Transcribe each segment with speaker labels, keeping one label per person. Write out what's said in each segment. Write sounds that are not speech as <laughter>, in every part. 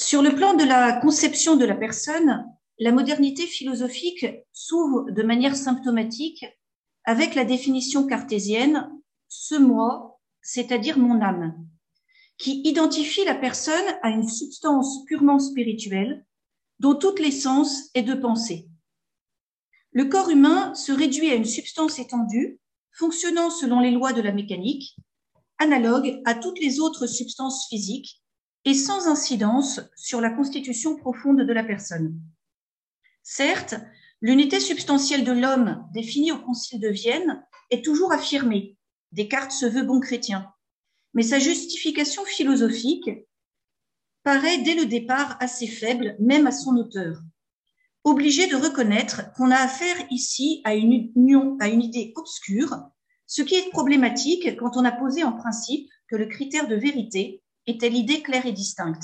Speaker 1: Sur le plan de la conception de la personne, la modernité philosophique s'ouvre de manière symptomatique avec la définition cartésienne ce moi, c'est-à-dire mon âme, qui identifie la personne à une substance purement spirituelle dont toute l'essence est de penser. Le corps humain se réduit à une substance étendue, fonctionnant selon les lois de la mécanique, analogue à toutes les autres substances physiques et sans incidence sur la constitution profonde de la personne. Certes, l'unité substantielle de l'homme définie au Concile de Vienne est toujours affirmée. Descartes se veut bon chrétien. Mais sa justification philosophique paraît dès le départ assez faible, même à son auteur. Obligé de reconnaître qu'on a affaire ici à une union, à une idée obscure, ce qui est problématique quand on a posé en principe que le critère de vérité était l'idée claire et distincte.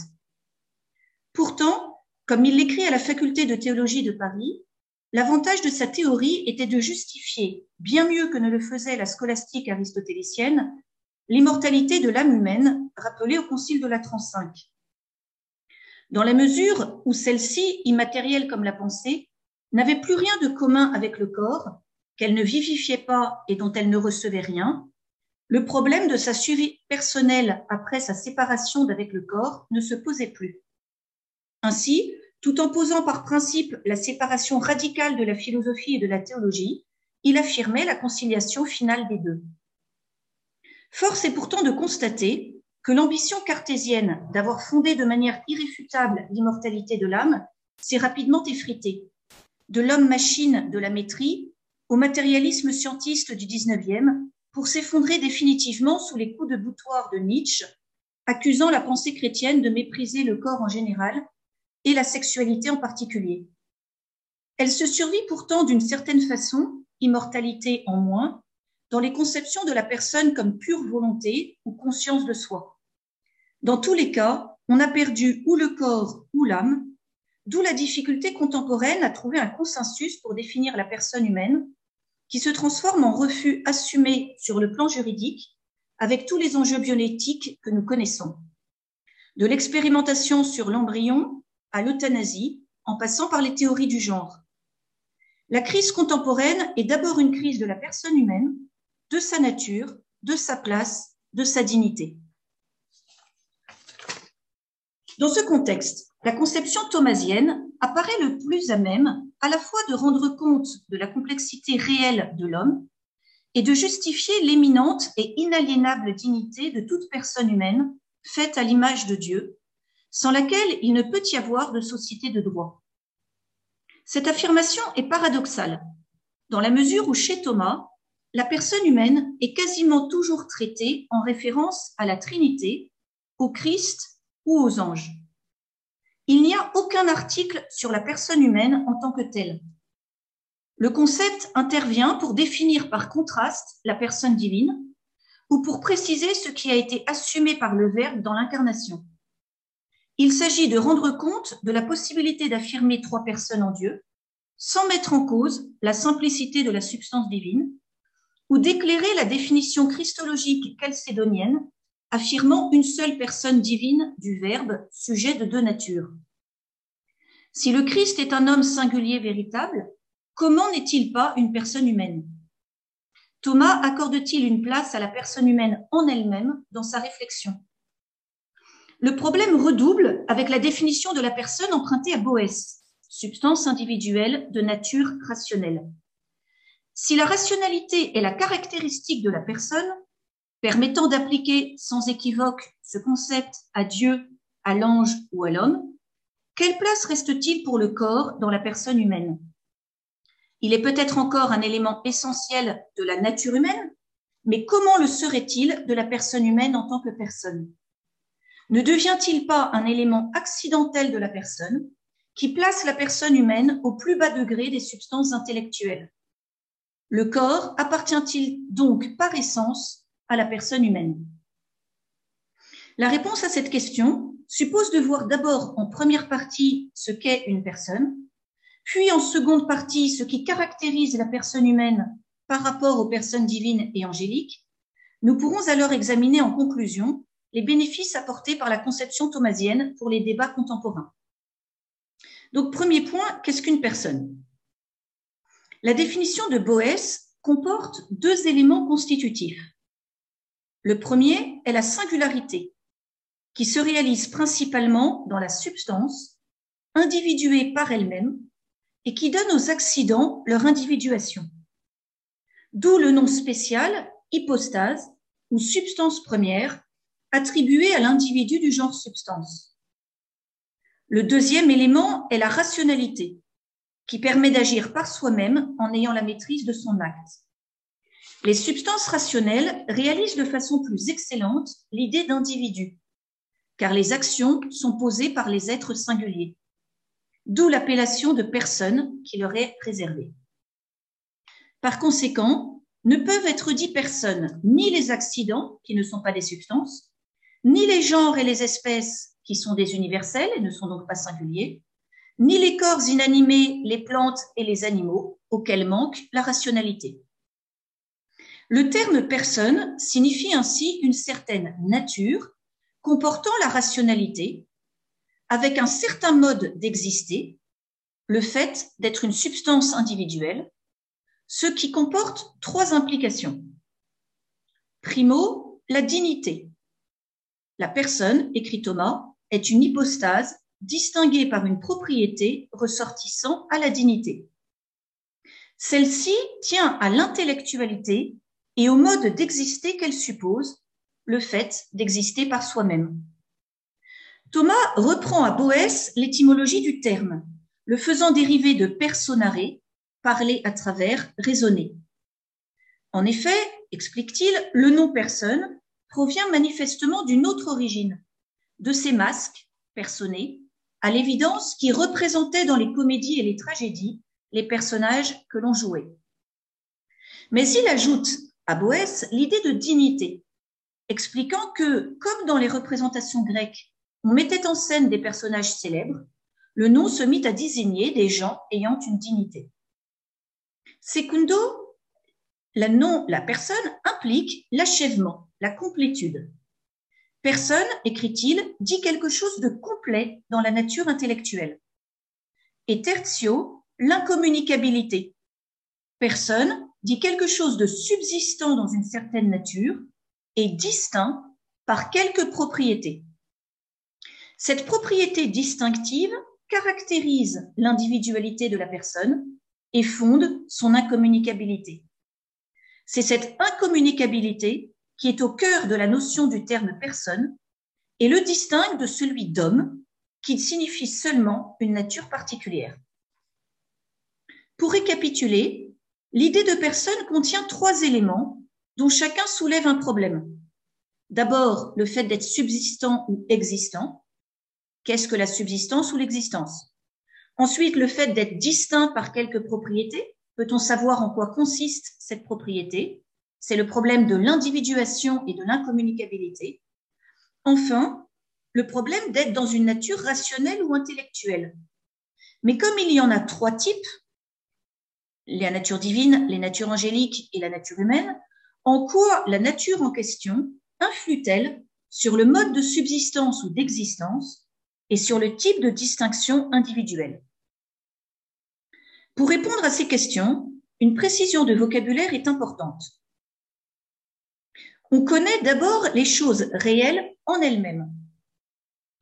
Speaker 1: Pourtant, comme il l'écrit à la faculté de théologie de Paris, l'avantage de sa théorie était de justifier, bien mieux que ne le faisait la scolastique aristotélicienne, l'immortalité de l'âme humaine rappelée au Concile de la 35. Dans la mesure où celle-ci, immatérielle comme la pensée, n'avait plus rien de commun avec le corps, qu'elle ne vivifiait pas et dont elle ne recevait rien, le problème de sa suivi personnelle après sa séparation d'avec le corps ne se posait plus. Ainsi, tout en posant par principe la séparation radicale de la philosophie et de la théologie, il affirmait la conciliation finale des deux. Force est pourtant de constater que l'ambition cartésienne d'avoir fondé de manière irréfutable l'immortalité de l'âme s'est rapidement effritée. De l'homme-machine de la maîtrise au matérialisme scientiste du XIXe pour s'effondrer définitivement sous les coups de boutoir de Nietzsche, accusant la pensée chrétienne de mépriser le corps en général et la sexualité en particulier. Elle se survit pourtant d'une certaine façon, immortalité en moins, dans les conceptions de la personne comme pure volonté ou conscience de soi. Dans tous les cas, on a perdu ou le corps ou l'âme, d'où la difficulté contemporaine à trouver un consensus pour définir la personne humaine, qui se transforme en refus assumé sur le plan juridique avec tous les enjeux bionétiques que nous connaissons. De l'expérimentation sur l'embryon à l'euthanasie, en passant par les théories du genre. La crise contemporaine est d'abord une crise de la personne humaine, de sa nature, de sa place, de sa dignité. Dans ce contexte, la conception thomasienne apparaît le plus à même à la fois de rendre compte de la complexité réelle de l'homme et de justifier l'éminente et inaliénable dignité de toute personne humaine faite à l'image de Dieu, sans laquelle il ne peut y avoir de société de droit. Cette affirmation est paradoxale, dans la mesure où chez Thomas, la personne humaine est quasiment toujours traitée en référence à la Trinité, au Christ ou aux anges. Il n'y a aucun article sur la personne humaine en tant que telle. Le concept intervient pour définir par contraste la personne divine ou pour préciser ce qui a été assumé par le Verbe dans l'incarnation. Il s'agit de rendre compte de la possibilité d'affirmer trois personnes en Dieu sans mettre en cause la simplicité de la substance divine ou d'éclairer la définition christologique chalcédonienne affirmant une seule personne divine du Verbe, sujet de deux natures. Si le Christ est un homme singulier véritable, comment n'est-il pas une personne humaine? Thomas accorde-t-il une place à la personne humaine en elle-même dans sa réflexion? Le problème redouble avec la définition de la personne empruntée à Boès, substance individuelle de nature rationnelle. Si la rationalité est la caractéristique de la personne, permettant d'appliquer sans équivoque ce concept à Dieu, à l'ange ou à l'homme, quelle place reste-t-il pour le corps dans la personne humaine? Il est peut-être encore un élément essentiel de la nature humaine, mais comment le serait-il de la personne humaine en tant que personne? Ne devient-il pas un élément accidentel de la personne qui place la personne humaine au plus bas degré des substances intellectuelles? Le corps appartient-il donc par essence à la personne humaine La réponse à cette question suppose de voir d'abord en première partie ce qu'est une personne, puis en seconde partie ce qui caractérise la personne humaine par rapport aux personnes divines et angéliques. Nous pourrons alors examiner en conclusion les bénéfices apportés par la conception thomasienne pour les débats contemporains. Donc, premier point, qu'est-ce qu'une personne? La définition de Boès comporte deux éléments constitutifs. Le premier est la singularité, qui se réalise principalement dans la substance, individuée par elle-même, et qui donne aux accidents leur individuation. D'où le nom spécial hypostase ou substance première attribuée à l'individu du genre substance. Le deuxième élément est la rationalité, qui permet d'agir par soi-même en ayant la maîtrise de son acte. Les substances rationnelles réalisent de façon plus excellente l'idée d'individu, car les actions sont posées par les êtres singuliers, d'où l'appellation de personne qui leur est réservée. Par conséquent, ne peuvent être dits personnes ni les accidents, qui ne sont pas des substances, ni les genres et les espèces, qui sont des universels et ne sont donc pas singuliers, ni les corps inanimés, les plantes et les animaux, auxquels manque la rationalité. Le terme personne signifie ainsi une certaine nature comportant la rationalité, avec un certain mode d'exister, le fait d'être une substance individuelle, ce qui comporte trois implications. Primo, la dignité. La personne, écrit Thomas, est une hypostase distinguée par une propriété ressortissant à la dignité. Celle-ci tient à l'intellectualité et au mode d'exister qu'elle suppose, le fait d'exister par soi-même. Thomas reprend à Boès l'étymologie du terme, le faisant dériver de personare, parler à travers, raisonner. En effet, explique-t-il, le nom personne provient manifestement d'une autre origine, de ces masques, personnés, à l'évidence qui représentaient dans les comédies et les tragédies les personnages que l'on jouait. Mais il ajoute à Boès l'idée de dignité, expliquant que, comme dans les représentations grecques, on mettait en scène des personnages célèbres, le nom se mit à désigner des gens ayant une dignité. Secundo, la, la personne implique l'achèvement, la complétude. Personne, écrit-il, dit quelque chose de complet dans la nature intellectuelle. Et tertio, l'incommunicabilité. Personne dit quelque chose de subsistant dans une certaine nature et distinct par quelque propriété. Cette propriété distinctive caractérise l'individualité de la personne et fonde son incommunicabilité. C'est cette incommunicabilité qui est au cœur de la notion du terme personne et le distingue de celui d'homme qui signifie seulement une nature particulière. Pour récapituler, l'idée de personne contient trois éléments dont chacun soulève un problème. D'abord, le fait d'être subsistant ou existant. Qu'est-ce que la subsistance ou l'existence? Ensuite, le fait d'être distinct par quelques propriétés. Peut-on savoir en quoi consiste cette propriété? C'est le problème de l'individuation et de l'incommunicabilité. Enfin, le problème d'être dans une nature rationnelle ou intellectuelle. Mais comme il y en a trois types, la nature divine, les natures angéliques et la nature humaine, en quoi la nature en question influe-t-elle sur le mode de subsistance ou d'existence et sur le type de distinction individuelle? Pour répondre à ces questions, une précision de vocabulaire est importante. On connaît d'abord les choses réelles en elles-mêmes.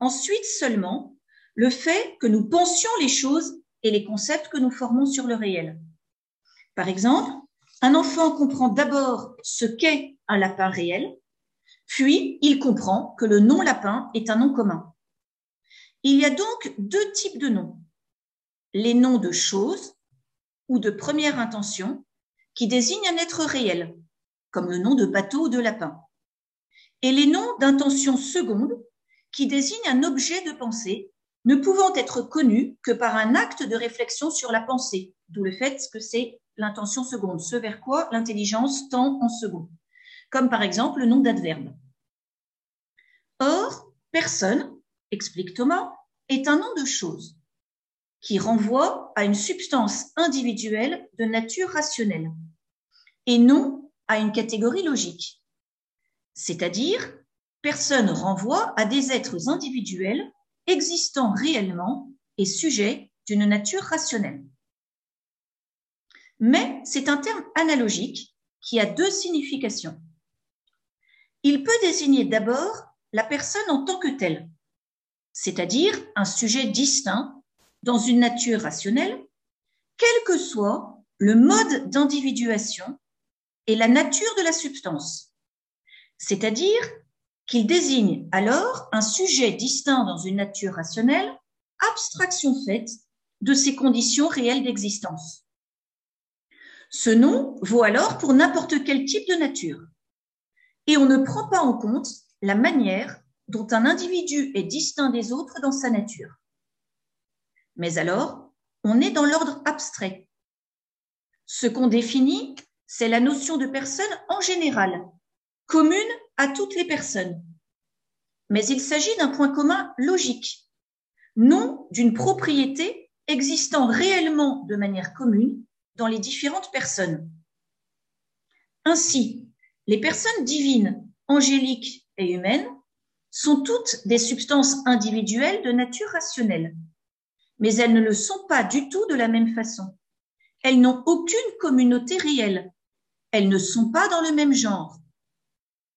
Speaker 1: Ensuite seulement, le fait que nous pensions les choses et les concepts que nous formons sur le réel. Par exemple, un enfant comprend d'abord ce qu'est un lapin réel, puis il comprend que le nom lapin est un nom commun. Il y a donc deux types de noms. Les noms de choses ou de première intention qui désignent un être réel, comme le nom de bateau ou de lapin. Et les noms d'intention seconde qui désignent un objet de pensée ne pouvant être connu que par un acte de réflexion sur la pensée, d'où le fait que c'est l'intention seconde, ce vers quoi l'intelligence tend en second, comme par exemple le nom d'adverbe. Or, personne, explique Thomas, est un nom de chose qui renvoie à une substance individuelle de nature rationnelle et non à une catégorie logique. C'est-à-dire, personne renvoie à des êtres individuels existant réellement et sujets d'une nature rationnelle. Mais c'est un terme analogique qui a deux significations. Il peut désigner d'abord la personne en tant que telle, c'est-à-dire un sujet distinct dans une nature rationnelle, quel que soit le mode d'individuation et la nature de la substance, c'est-à-dire qu'il désigne alors un sujet distinct dans une nature rationnelle, abstraction faite de ses conditions réelles d'existence. Ce nom vaut alors pour n'importe quel type de nature. Et on ne prend pas en compte la manière dont un individu est distinct des autres dans sa nature. Mais alors, on est dans l'ordre abstrait. Ce qu'on définit, c'est la notion de personne en général, commune à toutes les personnes. Mais il s'agit d'un point commun logique, non d'une propriété existant réellement de manière commune dans les différentes personnes. Ainsi, les personnes divines, angéliques et humaines sont toutes des substances individuelles de nature rationnelle, mais elles ne le sont pas du tout de la même façon. Elles n'ont aucune communauté réelle. Elles ne sont pas dans le même genre.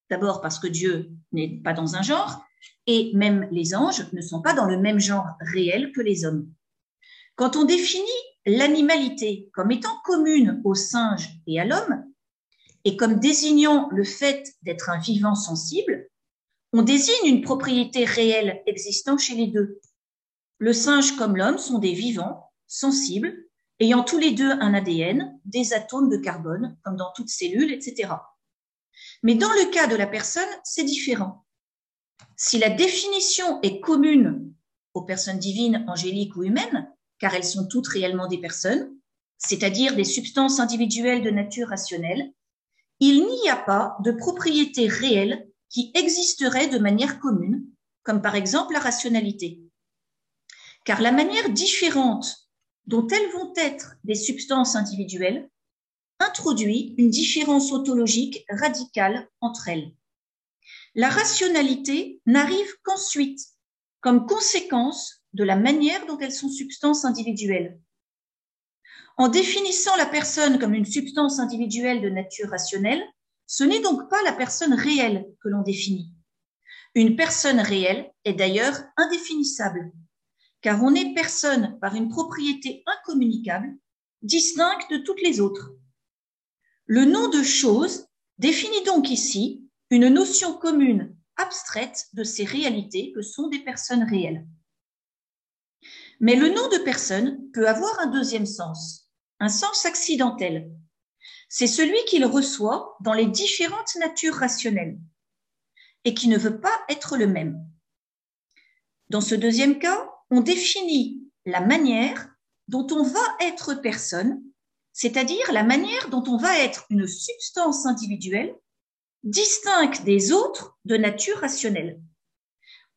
Speaker 1: D'abord parce que Dieu n'est pas dans un genre, et même les anges ne sont pas dans le même genre réel que les hommes. Quand on définit l'animalité comme étant commune au singe et à l'homme, et comme désignant le fait d'être un vivant sensible, on désigne une propriété réelle existant chez les deux. Le singe comme l'homme sont des vivants, sensibles, ayant tous les deux un ADN, des atomes de carbone, comme dans toute cellule, etc. Mais dans le cas de la personne, c'est différent. Si la définition est commune aux personnes divines, angéliques ou humaines, car elles sont toutes réellement des personnes, c'est-à-dire des substances individuelles de nature rationnelle, il n'y a pas de propriété réelle qui existerait de manière commune, comme par exemple la rationalité. Car la manière différente dont elles vont être des substances individuelles introduit une différence ontologique radicale entre elles. La rationalité n'arrive qu'ensuite, comme conséquence de la manière dont elles sont substances individuelles. En définissant la personne comme une substance individuelle de nature rationnelle, ce n'est donc pas la personne réelle que l'on définit. Une personne réelle est d'ailleurs indéfinissable, car on est personne par une propriété incommunicable, distincte de toutes les autres. Le nom de chose définit donc ici une notion commune abstraite de ces réalités que sont des personnes réelles. Mais le nom de personne peut avoir un deuxième sens, un sens accidentel. C'est celui qu'il reçoit dans les différentes natures rationnelles et qui ne veut pas être le même. Dans ce deuxième cas, on définit la manière dont on va être personne c'est-à-dire la manière dont on va être une substance individuelle distincte des autres de nature rationnelle.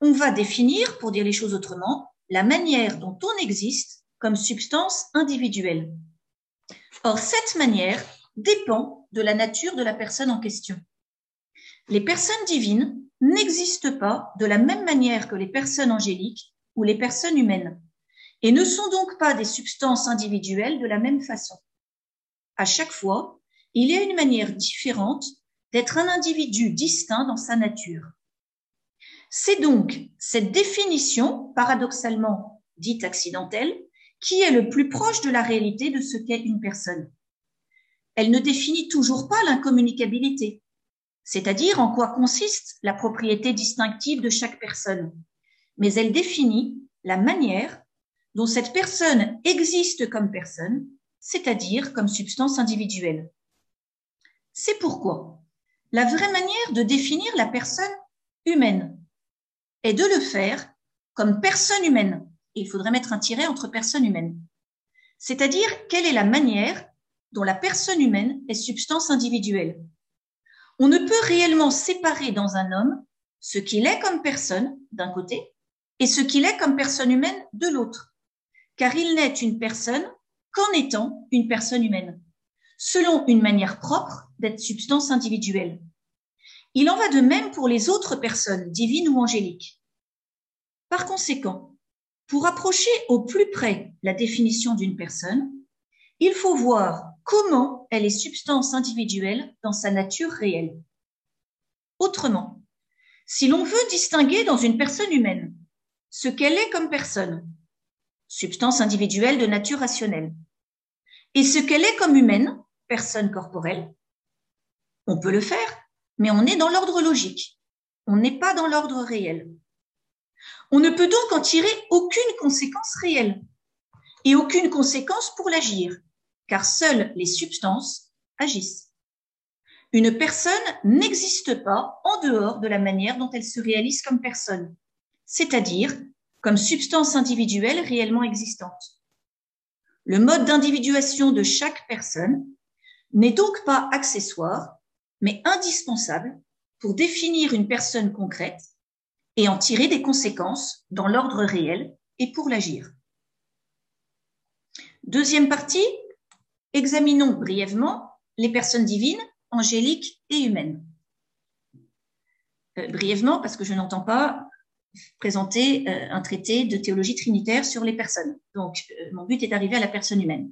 Speaker 1: On va définir, pour dire les choses autrement, la manière dont on existe comme substance individuelle. Or, cette manière dépend de la nature de la personne en question. Les personnes divines n'existent pas de la même manière que les personnes angéliques ou les personnes humaines et ne sont donc pas des substances individuelles de la même façon à chaque fois, il y a une manière différente d'être un individu distinct dans sa nature. C'est donc cette définition, paradoxalement dite accidentelle, qui est le plus proche de la réalité de ce qu'est une personne. Elle ne définit toujours pas l'incommunicabilité, c'est-à-dire en quoi consiste la propriété distinctive de chaque personne, mais elle définit la manière dont cette personne existe comme personne c'est-à-dire comme substance individuelle. C'est pourquoi la vraie manière de définir la personne humaine est de le faire comme personne humaine. il faudrait mettre un tiret entre personne humaine. C'est-à-dire quelle est la manière dont la personne humaine est substance individuelle? On ne peut réellement séparer dans un homme ce qu'il est comme personne d'un côté et ce qu'il est comme personne humaine de l'autre, car il n'est une personne qu'en étant une personne humaine, selon une manière propre d'être substance individuelle. Il en va de même pour les autres personnes, divines ou angéliques. Par conséquent, pour approcher au plus près la définition d'une personne, il faut voir comment elle est substance individuelle dans sa nature réelle. Autrement, si l'on veut distinguer dans une personne humaine ce qu'elle est comme personne, substance individuelle de nature rationnelle, et ce qu'elle est comme humaine, personne corporelle, on peut le faire, mais on est dans l'ordre logique. On n'est pas dans l'ordre réel. On ne peut donc en tirer aucune conséquence réelle et aucune conséquence pour l'agir, car seules les substances agissent. Une personne n'existe pas en dehors de la manière dont elle se réalise comme personne, c'est-à-dire comme substance individuelle réellement existante. Le mode d'individuation de chaque personne n'est donc pas accessoire, mais indispensable pour définir une personne concrète et en tirer des conséquences dans l'ordre réel et pour l'agir. Deuxième partie, examinons brièvement les personnes divines, angéliques et humaines. Euh, brièvement, parce que je n'entends pas présenter euh, un traité de théologie trinitaire sur les personnes. Donc, euh, mon but est d'arriver à la personne humaine.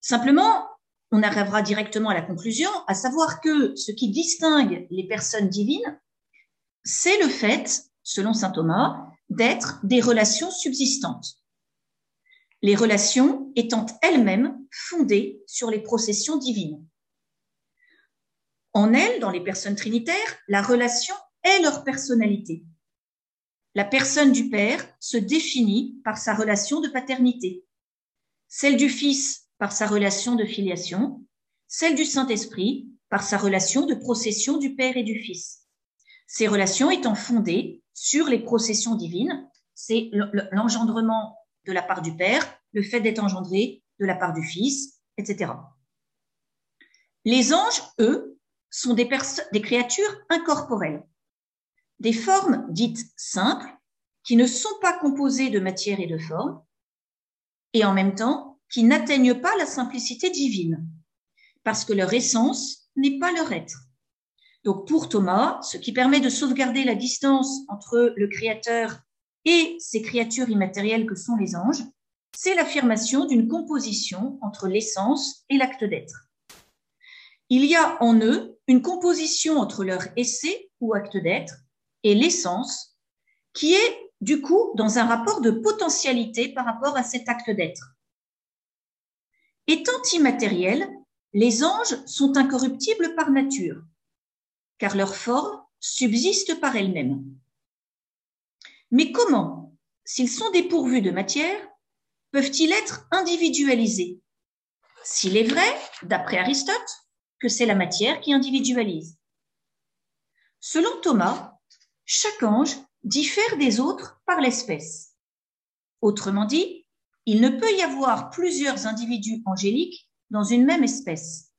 Speaker 1: Simplement, on arrivera directement à la conclusion, à savoir que ce qui distingue les personnes divines, c'est le fait, selon saint Thomas, d'être des relations subsistantes. Les relations étant elles-mêmes fondées sur les processions divines. En elles, dans les personnes trinitaires, la relation est leur personnalité. La personne du Père se définit par sa relation de paternité. Celle du Fils par sa relation de filiation, celle du Saint-Esprit par sa relation de procession du Père et du Fils. Ces relations étant fondées sur les processions divines, c'est l'engendrement de la part du Père, le fait d'être engendré de la part du Fils, etc. Les anges, eux, sont des, créatures incorporelles des formes dites simples qui ne sont pas composées de matière et de forme, et en même temps qui n'atteignent pas la simplicité divine, parce que leur essence n'est pas leur être. Donc pour Thomas, ce qui permet de sauvegarder la distance entre le Créateur et ces créatures immatérielles que sont les anges, c'est l'affirmation d'une composition entre l'essence et l'acte d'être. Il y a en eux une composition entre leur essai ou acte d'être et l'essence, qui est du coup dans un rapport de potentialité par rapport à cet acte d'être. Étant immatériels, les anges sont incorruptibles par nature, car leur forme subsiste par elle-même. Mais comment, s'ils sont dépourvus de matière, peuvent-ils être individualisés? S'il est vrai, d'après Aristote, que c'est la matière qui individualise. Selon Thomas, chaque ange diffère des autres par l'espèce. Autrement dit, il ne peut y avoir plusieurs individus angéliques dans une même espèce.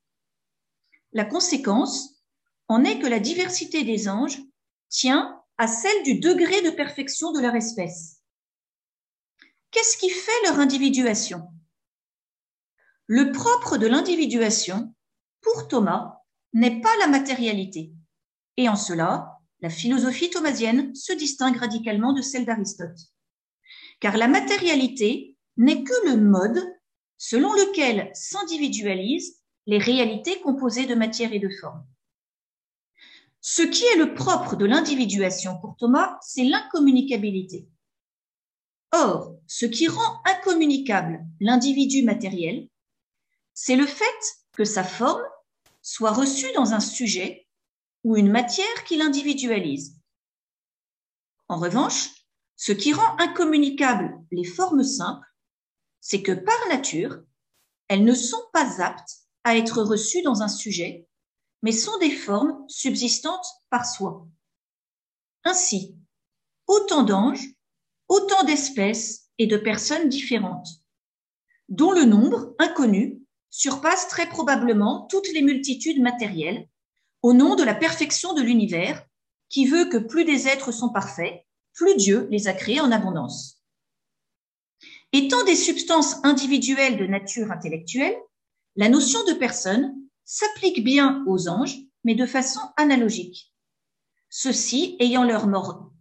Speaker 1: La conséquence en est que la diversité des anges tient à celle du degré de perfection de leur espèce. Qu'est-ce qui fait leur individuation? Le propre de l'individuation, pour Thomas, n'est pas la matérialité. Et en cela, la philosophie thomasienne se distingue radicalement de celle d'Aristote. Car la matérialité n'est que le mode selon lequel s'individualisent les réalités composées de matière et de forme. Ce qui est le propre de l'individuation pour Thomas, c'est l'incommunicabilité. Or, ce qui rend incommunicable l'individu matériel, c'est le fait que sa forme soit reçue dans un sujet ou une matière qui l'individualise. En revanche, ce qui rend incommunicables les formes simples, c'est que par nature, elles ne sont pas aptes à être reçues dans un sujet, mais sont des formes subsistantes par soi. Ainsi, autant d'anges, autant d'espèces et de personnes différentes, dont le nombre inconnu surpasse très probablement toutes les multitudes matérielles au nom de la perfection de l'univers, qui veut que plus des êtres sont parfaits, plus Dieu les a créés en abondance. Étant des substances individuelles de nature intellectuelle, la notion de personne s'applique bien aux anges, mais de façon analogique. ceux-ci ayant leur,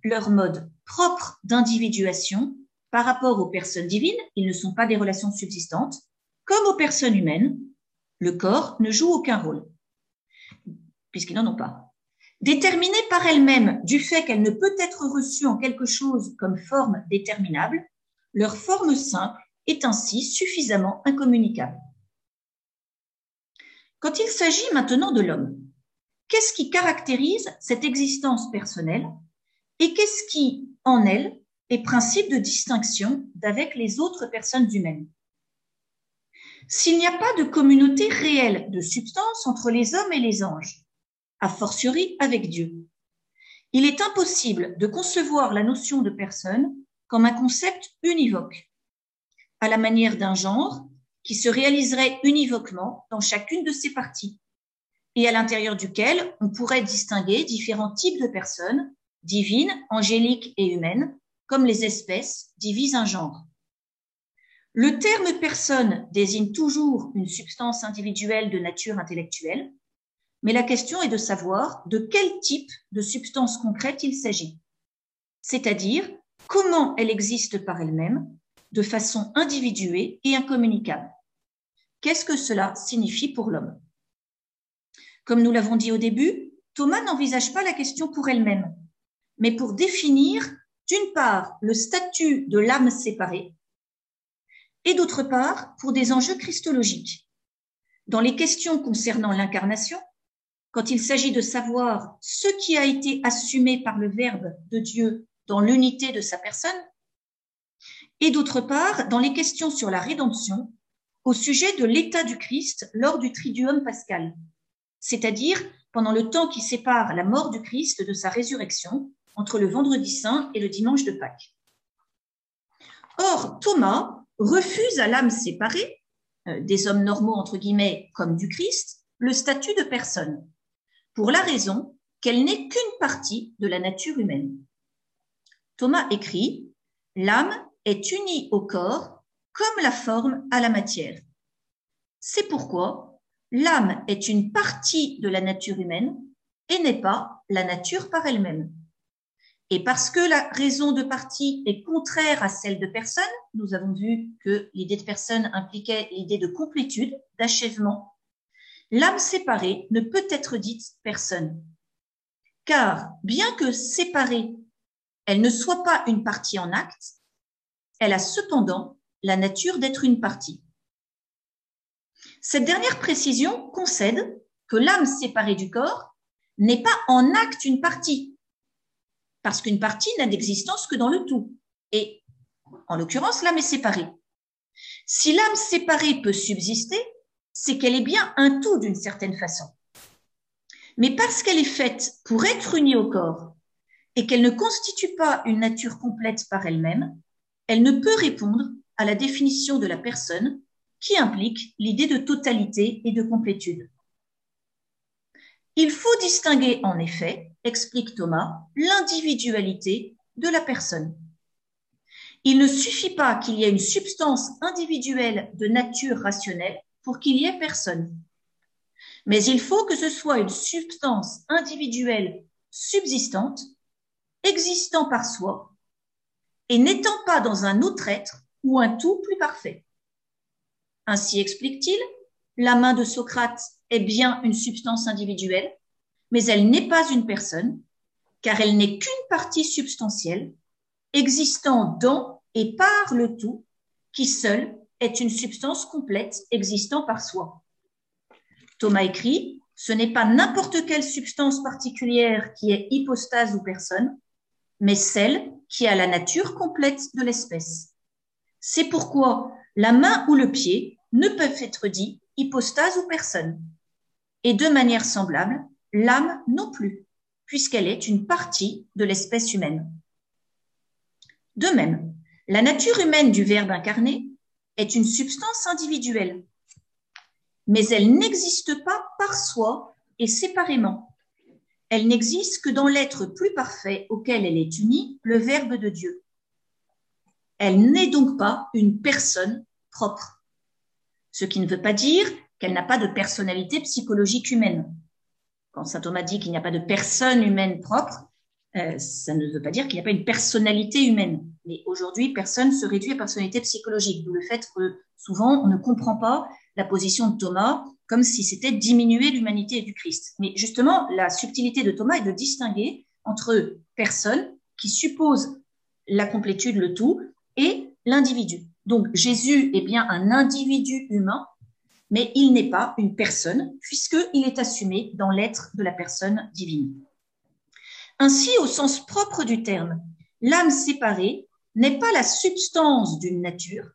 Speaker 1: leur mode propre d'individuation par rapport aux personnes divines, ils ne sont pas des relations subsistantes, comme aux personnes humaines, le corps ne joue aucun rôle, puisqu'ils n'en ont pas. Déterminée par elle-même du fait qu'elle ne peut être reçue en quelque chose comme forme déterminable, leur forme simple est ainsi suffisamment incommunicable. Quand il s'agit maintenant de l'homme, qu'est-ce qui caractérise cette existence personnelle et qu'est-ce qui, en elle, est principe de distinction d'avec les autres personnes humaines? S'il n'y a pas de communauté réelle de substance entre les hommes et les anges, a fortiori avec Dieu, il est impossible de concevoir la notion de personne comme un concept univoque, à la manière d'un genre qui se réaliserait univoquement dans chacune de ses parties et à l'intérieur duquel on pourrait distinguer différents types de personnes, divines, angéliques et humaines, comme les espèces divisent un genre. Le terme personne désigne toujours une substance individuelle de nature intellectuelle, mais la question est de savoir de quel type de substance concrète il s'agit, c'est-à-dire comment elle existe par elle-même de façon individuée et incommunicable. Qu'est-ce que cela signifie pour l'homme? Comme nous l'avons dit au début, Thomas n'envisage pas la question pour elle-même, mais pour définir d'une part le statut de l'âme séparée et d'autre part pour des enjeux christologiques. Dans les questions concernant l'incarnation, quand il s'agit de savoir ce qui a été assumé par le Verbe de Dieu dans l'unité de sa personne, et d'autre part dans les questions sur la rédemption au sujet de l'état du Christ lors du triduum pascal, c'est-à-dire pendant le temps qui sépare la mort du Christ de sa résurrection entre le vendredi saint et le dimanche de Pâques. Or, Thomas refuse à l'âme séparée, euh, des hommes normaux entre guillemets comme du Christ, le statut de personne, pour la raison qu'elle n'est qu'une partie de la nature humaine. Thomas écrit, L'âme est unie au corps comme la forme à la matière. C'est pourquoi l'âme est une partie de la nature humaine et n'est pas la nature par elle-même. Et parce que la raison de partie est contraire à celle de personne, nous avons vu que l'idée de personne impliquait l'idée de complétude, d'achèvement, l'âme séparée ne peut être dite personne. Car bien que séparée, elle ne soit pas une partie en acte, elle a cependant la nature d'être une partie. Cette dernière précision concède que l'âme séparée du corps n'est pas en acte une partie, parce qu'une partie n'a d'existence que dans le tout. Et en l'occurrence, l'âme est séparée. Si l'âme séparée peut subsister, c'est qu'elle est bien un tout d'une certaine façon. Mais parce qu'elle est faite pour être unie au corps et qu'elle ne constitue pas une nature complète par elle-même, elle ne peut répondre à la définition de la personne qui implique l'idée de totalité et de complétude. Il faut distinguer en effet, explique Thomas, l'individualité de la personne. Il ne suffit pas qu'il y ait une substance individuelle de nature rationnelle pour qu'il y ait personne. Mais il faut que ce soit une substance individuelle subsistante, existant par soi, et n'étant pas dans un autre être ou un tout plus parfait. Ainsi explique-t-il, la main de Socrate est bien une substance individuelle, mais elle n'est pas une personne, car elle n'est qu'une partie substantielle, existant dans et par le tout, qui seul est une substance complète existant par soi. Thomas écrit, ce n'est pas n'importe quelle substance particulière qui est hypostase ou personne, mais celle qui a la nature complète de l'espèce. C'est pourquoi la main ou le pied ne peuvent être dits hypostase ou personne. Et de manière semblable, l'âme non plus, puisqu'elle est une partie de l'espèce humaine. De même, la nature humaine du Verbe incarné est une substance individuelle, mais elle n'existe pas par soi et séparément. Elle n'existe que dans l'être plus parfait auquel elle est unie, le Verbe de Dieu. Elle n'est donc pas une personne propre, ce qui ne veut pas dire qu'elle n'a pas de personnalité psychologique humaine. Quand saint Thomas dit qu'il n'y a pas de personne humaine propre, euh, ça ne veut pas dire qu'il n'y a pas une personnalité humaine. Mais aujourd'hui, personne se réduit à personnalité psychologique, d'où le fait que souvent on ne comprend pas la position de Thomas comme si c'était diminuer l'humanité du Christ. Mais justement, la subtilité de Thomas est de distinguer entre personne qui suppose la complétude, le tout, et l'individu. Donc Jésus est bien un individu humain, mais il n'est pas une personne, puisqu'il est assumé dans l'être de la personne divine. Ainsi, au sens propre du terme, l'âme séparée n'est pas la substance d'une nature,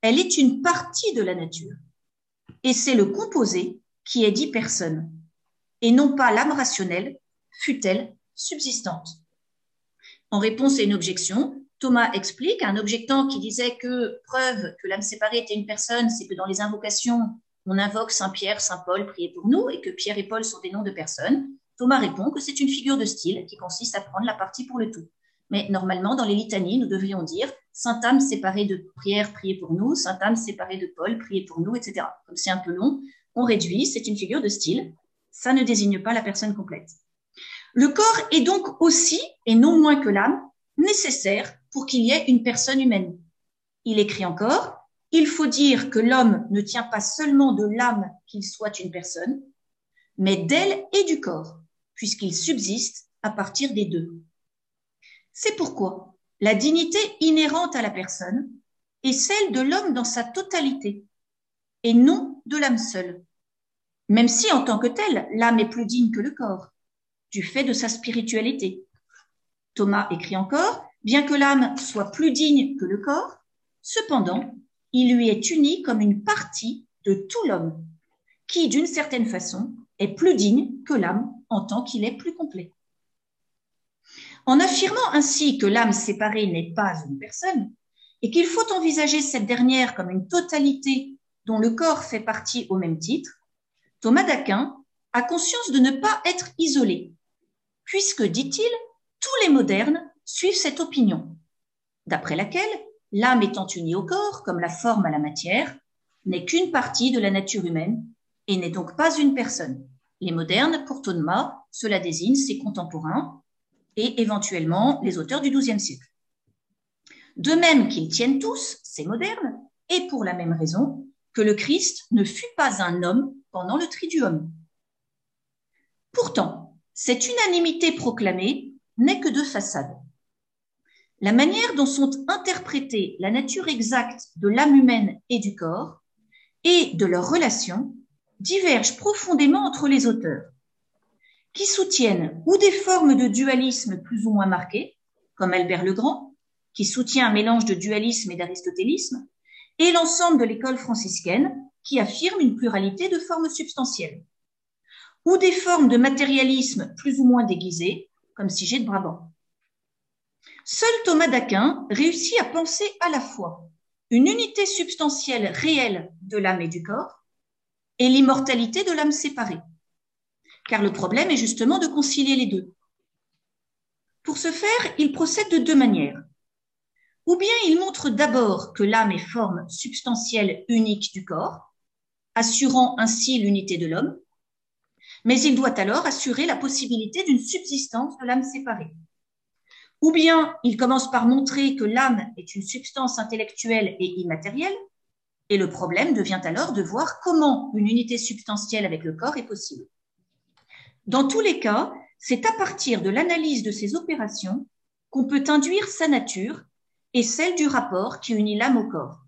Speaker 1: elle est une partie de la nature. Et c'est le composé qui est dit personne, et non pas l'âme rationnelle, fut-elle subsistante. En réponse à une objection, Thomas explique un objectant qui disait que preuve que l'âme séparée était une personne, c'est que dans les invocations, on invoque Saint Pierre, Saint Paul, priez pour nous, et que Pierre et Paul sont des noms de personnes. Thomas répond que c'est une figure de style qui consiste à prendre la partie pour le tout. Mais normalement, dans les litanies, nous devrions dire Sainte âme séparée de Pierre, priez pour nous, Sainte âme séparée de Paul, priez pour nous, etc. Comme c'est un peu long, on réduit, c'est une figure de style. Ça ne désigne pas la personne complète. Le corps est donc aussi, et non moins que l'âme, nécessaire pour qu'il y ait une personne humaine. Il écrit encore, il faut dire que l'homme ne tient pas seulement de l'âme qu'il soit une personne, mais d'elle et du corps, puisqu'il subsiste à partir des deux. C'est pourquoi la dignité inhérente à la personne est celle de l'homme dans sa totalité, et non de l'âme seule, même si en tant que telle, l'âme est plus digne que le corps, du fait de sa spiritualité. Thomas écrit encore, Bien que l'âme soit plus digne que le corps, cependant, il lui est uni comme une partie de tout l'homme, qui, d'une certaine façon, est plus digne que l'âme en tant qu'il est plus complet. En affirmant ainsi que l'âme séparée n'est pas une personne, et qu'il faut envisager cette dernière comme une totalité dont le corps fait partie au même titre, Thomas d'Aquin a conscience de ne pas être isolé, puisque, dit-il, tous les modernes suivent cette opinion, d'après laquelle l'âme étant unie au corps, comme la forme à la matière, n'est qu'une partie de la nature humaine et n'est donc pas une personne. Les modernes, pour Thomas, cela désigne ses contemporains et éventuellement les auteurs du XIIe siècle. De même qu'ils tiennent tous, ces modernes, et pour la même raison, que le Christ ne fut pas un homme pendant le triduum. Pourtant, cette unanimité proclamée n'est que de façade. La manière dont sont interprétées la nature exacte de l'âme humaine et du corps et de leurs relations diverge profondément entre les auteurs, qui soutiennent ou des formes de dualisme plus ou moins marquées, comme Albert le Grand, qui soutient un mélange de dualisme et d'aristotélisme, et l'ensemble de l'école franciscaine, qui affirme une pluralité de formes substantielles, ou des formes de matérialisme plus ou moins déguisées, comme Sigé de Brabant. Seul Thomas d'Aquin réussit à penser à la fois une unité substantielle réelle de l'âme et du corps et l'immortalité de l'âme séparée. Car le problème est justement de concilier les deux. Pour ce faire, il procède de deux manières. Ou bien il montre d'abord que l'âme est forme substantielle unique du corps, assurant ainsi l'unité de l'homme, mais il doit alors assurer la possibilité d'une subsistance de l'âme séparée. Ou bien il commence par montrer que l'âme est une substance intellectuelle et immatérielle, et le problème devient alors de voir comment une unité substantielle avec le corps est possible. Dans tous les cas, c'est à partir de l'analyse de ces opérations qu'on peut induire sa nature et celle du rapport qui unit l'âme au corps.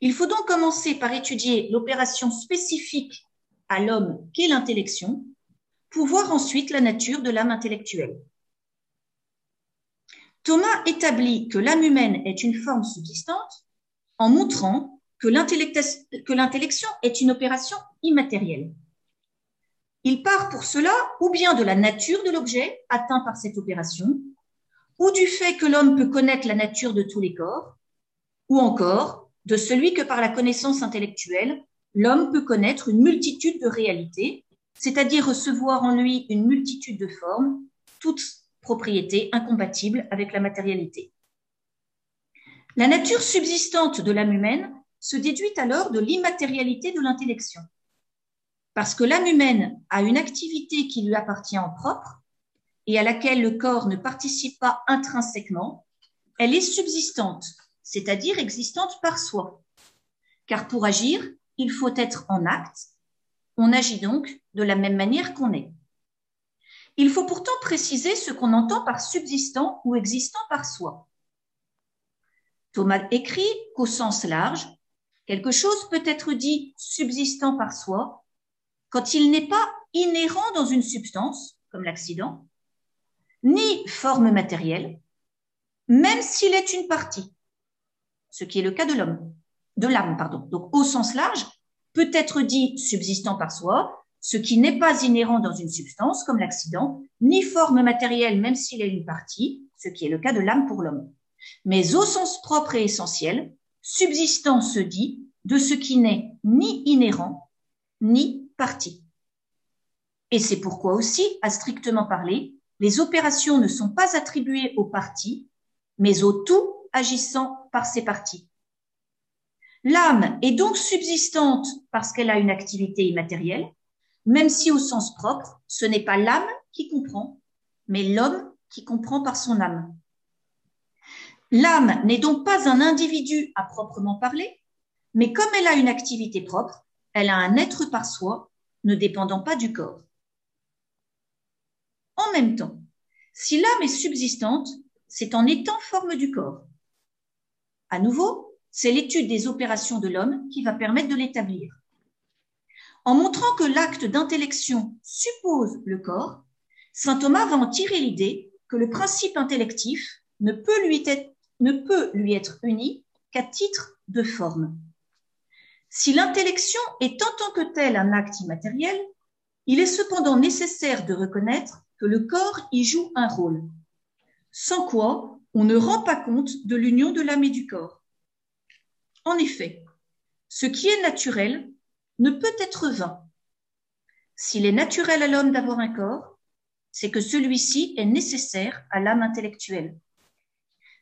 Speaker 1: Il faut donc commencer par étudier l'opération spécifique à l'homme qu'est l'intellection, pour voir ensuite la nature de l'âme intellectuelle. Thomas établit que l'âme humaine est une forme subsistante en montrant que l'intellection est une opération immatérielle. Il part pour cela ou bien de la nature de l'objet atteint par cette opération, ou du fait que l'homme peut connaître la nature de tous les corps, ou encore de celui que par la connaissance intellectuelle, l'homme peut connaître une multitude de réalités, c'est-à-dire recevoir en lui une multitude de formes, toutes propriété incompatible avec la matérialité. La nature subsistante de l'âme humaine se déduit alors de l'immatérialité de l'intellection. Parce que l'âme humaine a une activité qui lui appartient en propre et à laquelle le corps ne participe pas intrinsèquement, elle est subsistante, c'est-à-dire existante par soi. Car pour agir, il faut être en acte. On agit donc de la même manière qu'on est. Il faut pourtant préciser ce qu'on entend par subsistant ou existant par soi. Thomas écrit qu'au sens large, quelque chose peut être dit subsistant par soi quand il n'est pas inhérent dans une substance, comme l'accident, ni forme matérielle, même s'il est une partie, ce qui est le cas de l'homme, de l'âme, pardon. Donc, au sens large, peut être dit subsistant par soi, ce qui n'est pas inhérent dans une substance, comme l'accident, ni forme matérielle, même s'il est une partie, ce qui est le cas de l'âme pour l'homme. Mais au sens propre et essentiel, subsistant se dit de ce qui n'est ni inhérent, ni partie. Et c'est pourquoi aussi, à strictement parler, les opérations ne sont pas attribuées aux parties, mais au tout agissant par ses parties. L'âme est donc subsistante parce qu'elle a une activité immatérielle, même si au sens propre, ce n'est pas l'âme qui comprend, mais l'homme qui comprend par son âme. L'âme n'est donc pas un individu à proprement parler, mais comme elle a une activité propre, elle a un être par soi, ne dépendant pas du corps. En même temps, si l'âme est subsistante, c'est en étant forme du corps. À nouveau, c'est l'étude des opérations de l'homme qui va permettre de l'établir. En montrant que l'acte d'intellection suppose le corps, saint Thomas va en tirer l'idée que le principe intellectif ne peut lui être, ne peut lui être uni qu'à titre de forme. Si l'intellection est en tant que telle un acte immatériel, il est cependant nécessaire de reconnaître que le corps y joue un rôle, sans quoi on ne rend pas compte de l'union de l'âme et du corps. En effet, ce qui est naturel ne peut être vain. S'il est naturel à l'homme d'avoir un corps, c'est que celui-ci est nécessaire à l'âme intellectuelle.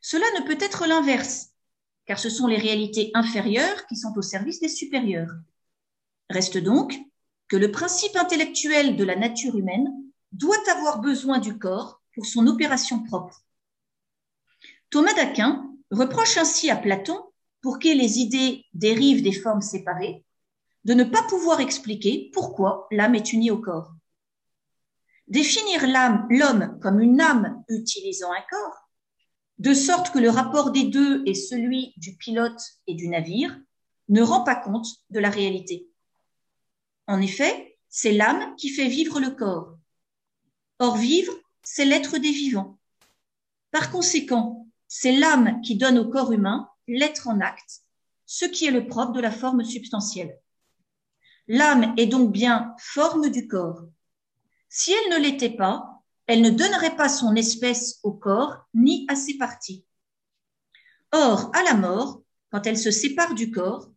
Speaker 1: Cela ne peut être l'inverse, car ce sont les réalités inférieures qui sont au service des supérieures. Reste donc que le principe intellectuel de la nature humaine doit avoir besoin du corps pour son opération propre. Thomas d'Aquin reproche ainsi à Platon, pour qui les idées dérivent des formes séparées, de ne pas pouvoir expliquer pourquoi l'âme est unie au corps. Définir l'âme, l'homme comme une âme utilisant un corps, de sorte que le rapport des deux est celui du pilote et du navire, ne rend pas compte de la réalité. En effet, c'est l'âme qui fait vivre le corps. Or, vivre, c'est l'être des vivants. Par conséquent, c'est l'âme qui donne au corps humain l'être en acte, ce qui est le propre de la forme substantielle. L'âme est donc bien forme du corps. Si elle ne l'était pas, elle ne donnerait pas son espèce au corps ni à ses parties. Or, à la mort, quand elle se sépare du corps,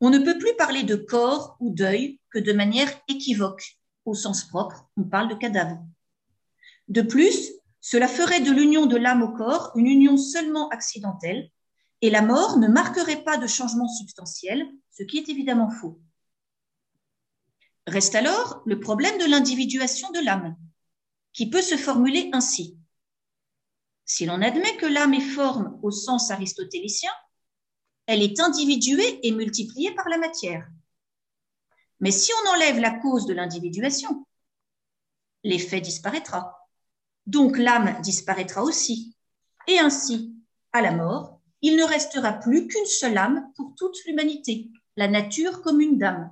Speaker 1: on ne peut plus parler de corps ou d'œil que de manière équivoque. Au sens propre, on parle de cadavre. De plus, cela ferait de l'union de l'âme au corps une union seulement accidentelle, et la mort ne marquerait pas de changement substantiel, ce qui est évidemment faux. Reste alors le problème de l'individuation de l'âme, qui peut se formuler ainsi. Si l'on admet que l'âme est forme au sens aristotélicien, elle est individuée et multipliée par la matière. Mais si on enlève la cause de l'individuation, l'effet disparaîtra. Donc l'âme disparaîtra aussi. Et ainsi, à la mort, il ne restera plus qu'une seule âme pour toute l'humanité, la nature commune d'âme.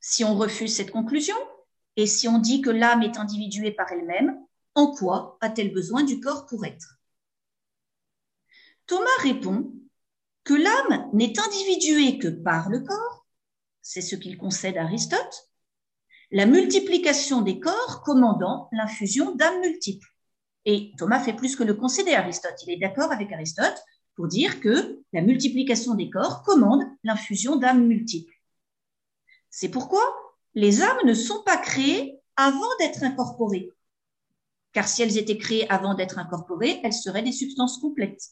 Speaker 1: Si on refuse cette conclusion, et si on dit que l'âme est individuée par elle-même, en quoi a-t-elle besoin du corps pour être? Thomas répond que l'âme n'est individuée que par le corps, c'est ce qu'il concède à Aristote, la multiplication des corps commandant l'infusion d'âmes multiples. Et Thomas fait plus que le concéder Aristote. Il est d'accord avec Aristote pour dire que la multiplication des corps commande l'infusion d'âmes multiples. C'est pourquoi les âmes ne sont pas créées avant d'être incorporées. Car si elles étaient créées avant d'être incorporées, elles seraient des substances complètes.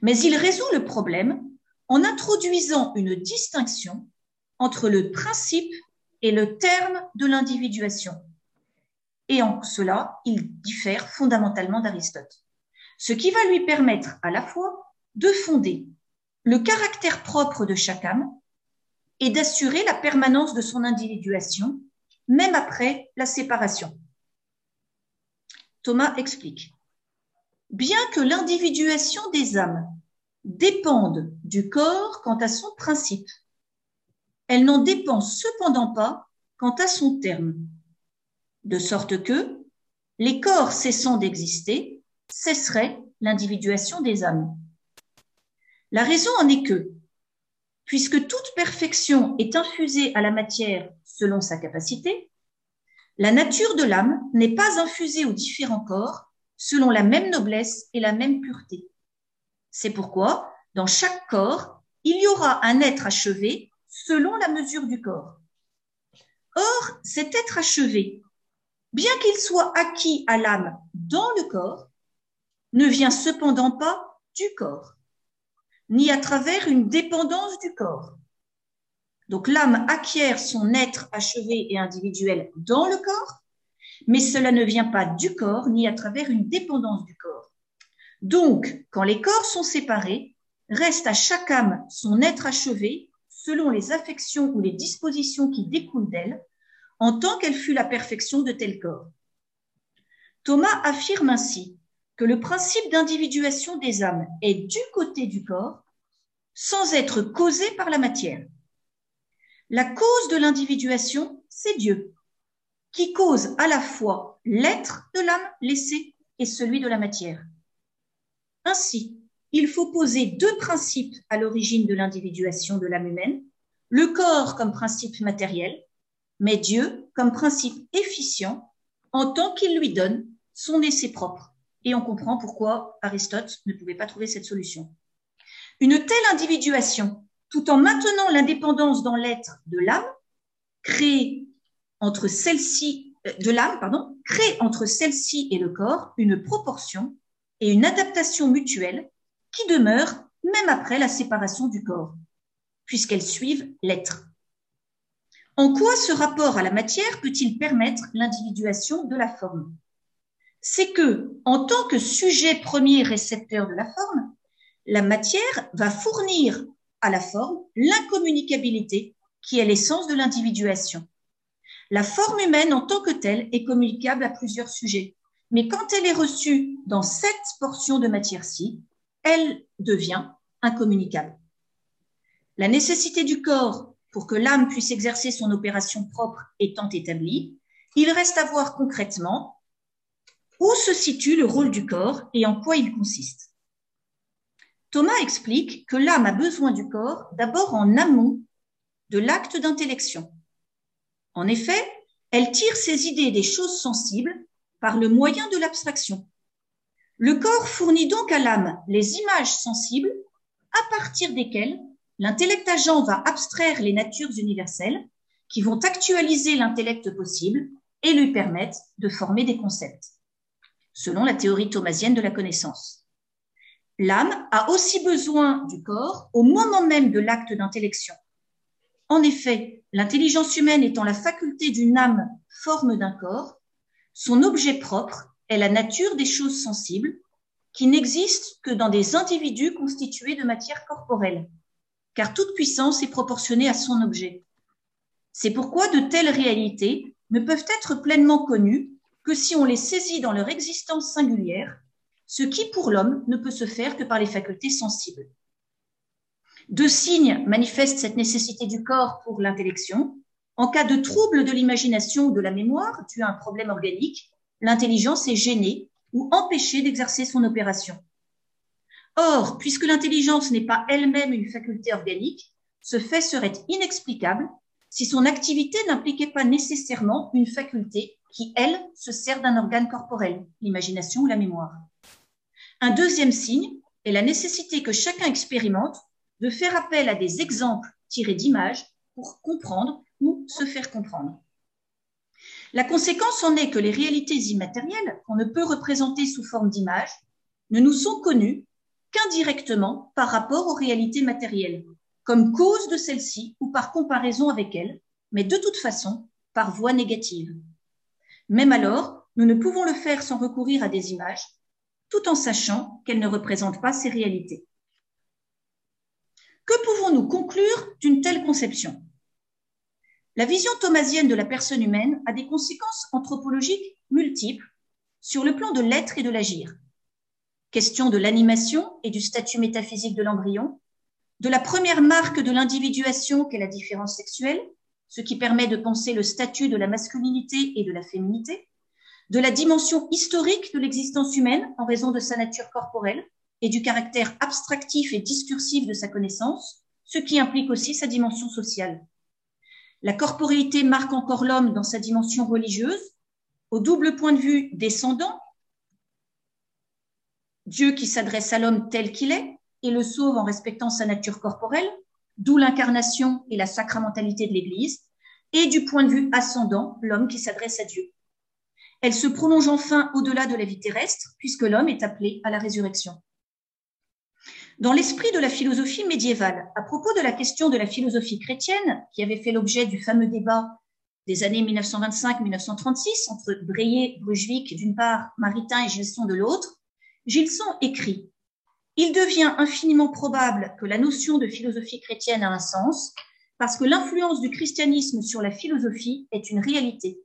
Speaker 1: Mais il résout le problème en introduisant une distinction entre le principe et le terme de l'individuation. Et en cela, il diffère fondamentalement d'Aristote. Ce qui va lui permettre à la fois de fonder le caractère propre de chaque âme et d'assurer la permanence de son individuation, même après la séparation. Thomas explique. Bien que l'individuation des âmes dépende du corps quant à son principe, elle n'en dépend cependant pas quant à son terme, de sorte que les corps cessant d'exister cesserait l'individuation des âmes. La raison en est que, puisque toute perfection est infusée à la matière selon sa capacité, la nature de l'âme n'est pas infusée aux différents corps selon la même noblesse et la même pureté. C'est pourquoi, dans chaque corps, il y aura un être achevé selon la mesure du corps. Or, cet être achevé, bien qu'il soit acquis à l'âme dans le corps, ne vient cependant pas du corps, ni à travers une dépendance du corps. Donc l'âme acquiert son être achevé et individuel dans le corps, mais cela ne vient pas du corps, ni à travers une dépendance du corps. Donc, quand les corps sont séparés, reste à chaque âme son être achevé selon les affections ou les dispositions qui découlent d'elle, en tant qu'elle fut la perfection de tel corps. Thomas affirme ainsi que le principe d'individuation des âmes est du côté du corps sans être causé par la matière. La cause de l'individuation, c'est Dieu, qui cause à la fois l'être de l'âme laissée et celui de la matière. Ainsi, il faut poser deux principes à l'origine de l'individuation de l'âme humaine, le corps comme principe matériel, mais Dieu comme principe efficient en tant qu'il lui donne son essai propre. Et on comprend pourquoi Aristote ne pouvait pas trouver cette solution. Une telle individuation, tout en maintenant l'indépendance dans l'être de l'âme, crée entre celle-ci, euh, et le corps une proportion et une adaptation mutuelle qui demeure même après la séparation du corps, puisqu'elles suivent l'être. En quoi ce rapport à la matière peut-il permettre l'individuation de la forme? C'est que, en tant que sujet premier récepteur de la forme, la matière va fournir à la forme l'incommunicabilité qui est l'essence de l'individuation. La forme humaine en tant que telle est communicable à plusieurs sujets, mais quand elle est reçue dans cette portion de matière-ci, elle devient incommunicable. La nécessité du corps pour que l'âme puisse exercer son opération propre étant établie, il reste à voir concrètement où se situe le rôle du corps et en quoi il consiste. Thomas explique que l'âme a besoin du corps d'abord en amont de l'acte d'intellection. En effet, elle tire ses idées des choses sensibles par le moyen de l'abstraction. Le corps fournit donc à l'âme les images sensibles à partir desquelles l'intellect agent va abstraire les natures universelles qui vont actualiser l'intellect possible et lui permettre de former des concepts, selon la théorie thomasienne de la connaissance. L'âme a aussi besoin du corps au moment même de l'acte d'intellection. En effet, l'intelligence humaine étant la faculté d'une âme forme d'un corps, son objet propre est la nature des choses sensibles qui n'existent que dans des individus constitués de matière corporelle, car toute puissance est proportionnée à son objet. C'est pourquoi de telles réalités ne peuvent être pleinement connues que si on les saisit dans leur existence singulière, ce qui pour l'homme ne peut se faire que par les facultés sensibles. Deux signes manifestent cette nécessité du corps pour l'intellection. En cas de trouble de l'imagination ou de la mémoire dû à un problème organique, l'intelligence est gênée ou empêchée d'exercer son opération. Or, puisque l'intelligence n'est pas elle-même une faculté organique, ce fait serait inexplicable si son activité n'impliquait pas nécessairement une faculté qui, elle, se sert d'un organe corporel, l'imagination ou la mémoire. Un deuxième signe est la nécessité que chacun expérimente de faire appel à des exemples tirés d'images pour comprendre ou se faire comprendre. La conséquence en est que les réalités immatérielles, qu'on ne peut représenter sous forme d'images, ne nous sont connues qu'indirectement par rapport aux réalités matérielles, comme cause de celle-ci ou par comparaison avec elle, mais de toute façon par voie négative. Même alors, nous ne pouvons le faire sans recourir à des images, tout en sachant qu'elles ne représentent pas ces réalités. Que pouvons-nous conclure d'une telle conception? La vision thomasienne de la personne humaine a des conséquences anthropologiques multiples sur le plan de l'être et de l'agir. Question de l'animation et du statut métaphysique de l'embryon, de la première marque de l'individuation qu'est la différence sexuelle, ce qui permet de penser le statut de la masculinité et de la féminité, de la dimension historique de l'existence humaine en raison de sa nature corporelle et du caractère abstractif et discursif de sa connaissance, ce qui implique aussi sa dimension sociale. La corporéité marque encore l'homme dans sa dimension religieuse, au double point de vue descendant, Dieu qui s'adresse à l'homme tel qu'il est et le sauve en respectant sa nature corporelle, d'où l'incarnation et la sacramentalité de l'Église, et du point de vue ascendant, l'homme qui s'adresse à Dieu. Elle se prolonge enfin au-delà de la vie terrestre, puisque l'homme est appelé à la résurrection. Dans l'esprit de la philosophie médiévale, à propos de la question de la philosophie chrétienne, qui avait fait l'objet du fameux débat des années 1925-1936 entre Breillet, Brunswick d'une part, Maritain et Gilson de l'autre, Gilson écrit Il devient infiniment probable que la notion de philosophie chrétienne a un sens, parce que l'influence du christianisme sur la philosophie est une réalité.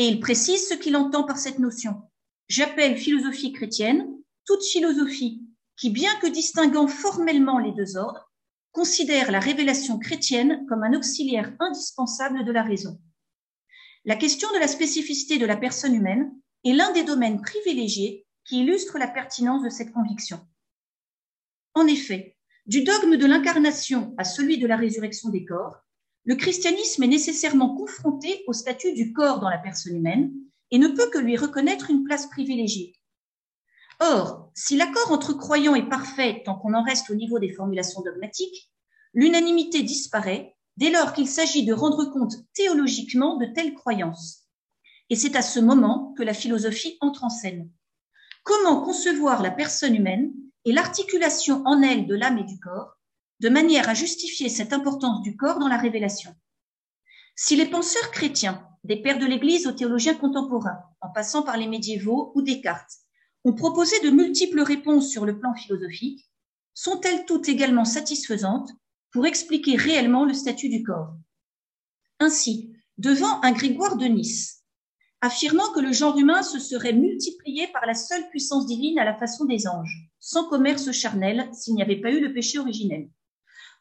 Speaker 1: Et il précise ce qu'il entend par cette notion. J'appelle philosophie chrétienne toute philosophie qui, bien que distinguant formellement les deux ordres, considère la révélation chrétienne comme un auxiliaire indispensable de la raison. La question de la spécificité de la personne humaine est l'un des domaines privilégiés qui illustre la pertinence de cette conviction. En effet, du dogme de l'incarnation à celui de la résurrection des corps, le christianisme est nécessairement confronté au statut du corps dans la personne humaine et ne peut que lui reconnaître une place privilégiée. Or, si l'accord entre croyants est parfait tant qu'on en reste au niveau des formulations dogmatiques, l'unanimité disparaît dès lors qu'il s'agit de rendre compte théologiquement de telles croyances. Et c'est à ce moment que la philosophie entre en scène. Comment concevoir la personne humaine et l'articulation en elle de l'âme et du corps, de manière à justifier cette importance du corps dans la révélation. Si les penseurs chrétiens, des pères de l'Église aux théologiens contemporains, en passant par les médiévaux ou Descartes, ont proposé de multiples réponses sur le plan philosophique, sont-elles toutes également satisfaisantes pour expliquer réellement le statut du corps? Ainsi, devant un Grégoire de Nice, affirmant que le genre humain se serait multiplié par la seule puissance divine à la façon des anges, sans commerce charnel s'il n'y avait pas eu le péché originel.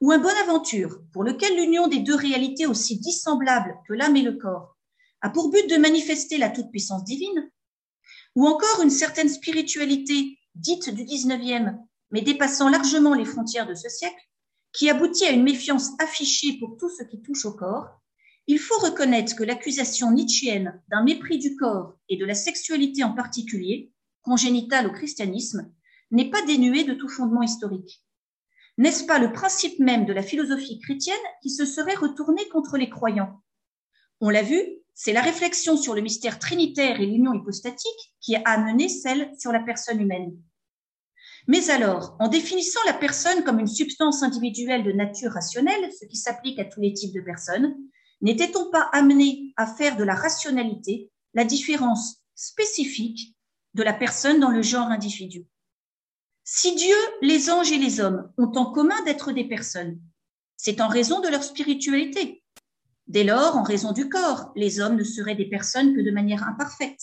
Speaker 1: Ou un Bonaventure, pour lequel l'union des deux réalités aussi dissemblables que l'âme et le corps a pour but de manifester la toute-puissance divine, ou encore une certaine spiritualité dite du 19e, mais dépassant largement les frontières de ce siècle, qui aboutit à une méfiance affichée pour tout ce qui touche au corps, il faut reconnaître que l'accusation nietzschéenne d'un mépris du corps et de la sexualité en particulier, congénitale au christianisme, n'est pas dénuée de tout fondement historique. N'est-ce pas le principe même de la philosophie chrétienne qui se serait retourné contre les croyants? On l'a vu, c'est la réflexion sur le mystère trinitaire et l'union hypostatique qui a amené celle sur la personne humaine. Mais alors, en définissant la personne comme une substance individuelle de nature rationnelle, ce qui s'applique à tous les types de personnes, N'était-on pas amené à faire de la rationalité la différence spécifique de la personne dans le genre individu? Si Dieu, les anges et les hommes ont en commun d'être des personnes, c'est en raison de leur spiritualité. Dès lors, en raison du corps, les hommes ne seraient des personnes que de manière imparfaite.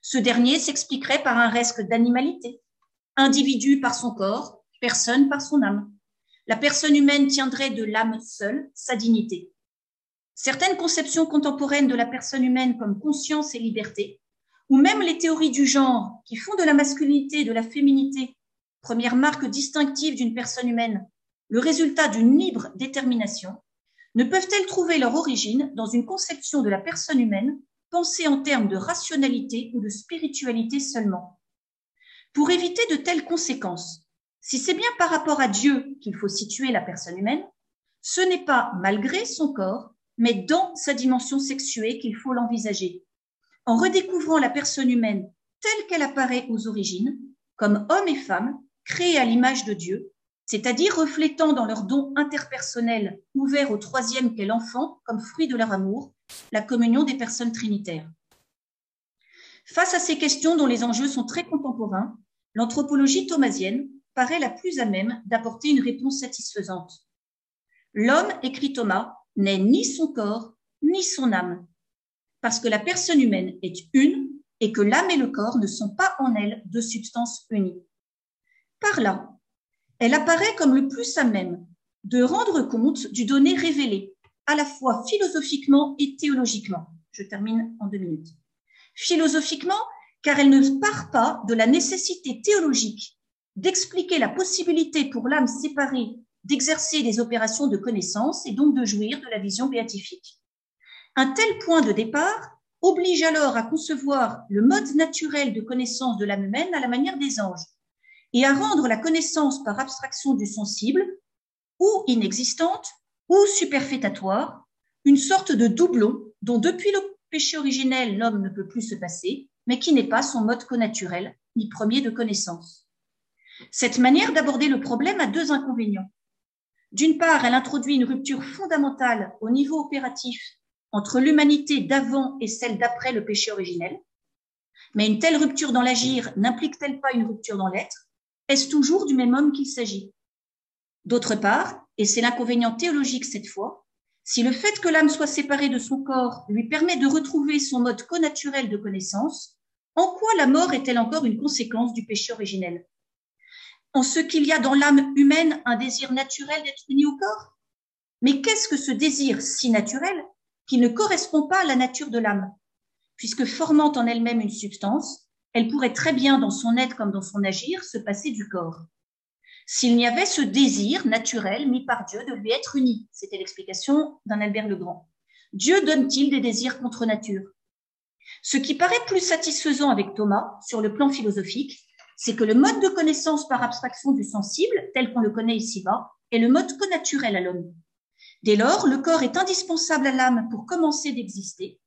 Speaker 1: Ce dernier s'expliquerait par un reste d'animalité. Individu par son corps, personne par son âme. La personne humaine tiendrait de l'âme seule sa dignité. Certaines conceptions contemporaines de la personne humaine comme conscience et liberté, ou même les théories du genre qui font de la masculinité et de la féminité, première marque distinctive d'une personne humaine, le résultat d'une libre détermination, ne peuvent-elles trouver leur origine dans une conception de la personne humaine pensée en termes de rationalité ou de spiritualité seulement? Pour éviter de telles conséquences, si c'est bien par rapport à Dieu qu'il faut situer la personne humaine, ce n'est pas malgré son corps, mais dans sa dimension sexuée qu'il faut l'envisager. En redécouvrant la personne humaine telle qu'elle apparaît aux origines, comme homme et femme, créés à l'image de Dieu, c'est-à-dire reflétant dans leur don interpersonnel ouvert au troisième qu'est l'enfant comme fruit de leur amour, la communion des personnes trinitaires. Face à ces questions dont les enjeux sont très contemporains, l'anthropologie thomasienne paraît la plus à même d'apporter une réponse satisfaisante. L'homme, écrit Thomas, n'est ni son corps ni son âme, parce que la personne humaine est une et que l'âme et le corps ne sont pas en elle deux substances unies. Par là, elle apparaît comme le plus à même de rendre compte du donné révélé, à la fois philosophiquement et théologiquement. Je termine en deux minutes. Philosophiquement, car elle ne part pas de la nécessité théologique d'expliquer la possibilité pour l'âme séparée d'exercer des opérations de connaissance et donc de jouir de la vision béatifique. Un tel point de départ oblige alors à concevoir le mode naturel de connaissance de l'âme humaine à la manière des anges, et à rendre la connaissance par abstraction du sensible, ou inexistante, ou superfétatoire, une sorte de doublon dont depuis le péché originel l'homme ne peut plus se passer, mais qui n'est pas son mode connaturel, ni premier de connaissance. Cette manière d'aborder le problème a deux inconvénients. D'une part, elle introduit une rupture fondamentale au niveau opératif entre l'humanité d'avant et celle d'après le péché originel. Mais une telle rupture dans l'agir n'implique-t-elle pas une rupture dans l'être? Est-ce toujours du même homme qu'il s'agit? D'autre part, et c'est l'inconvénient théologique cette fois, si le fait que l'âme soit séparée de son corps lui permet de retrouver son mode connaturel de connaissance, en quoi la mort est-elle encore une conséquence du péché originel? En ce qu'il y a dans l'âme humaine un désir naturel d'être uni au corps? Mais qu'est-ce que ce désir si naturel qui ne correspond pas à la nature de l'âme? Puisque formant en elle-même une substance, elle pourrait très bien, dans son être comme dans son agir, se passer du corps. S'il n'y avait ce désir naturel mis par Dieu de lui être uni, c'était l'explication d'un Albert le Grand. Dieu donne-t-il des désirs contre nature? Ce qui paraît plus satisfaisant avec Thomas sur le plan philosophique, c'est que le mode de connaissance par abstraction du sensible, tel qu'on le connaît ici-bas, est le mode connaturel à l'homme. Dès lors, le corps est indispensable à l'âme pour commencer d'exister,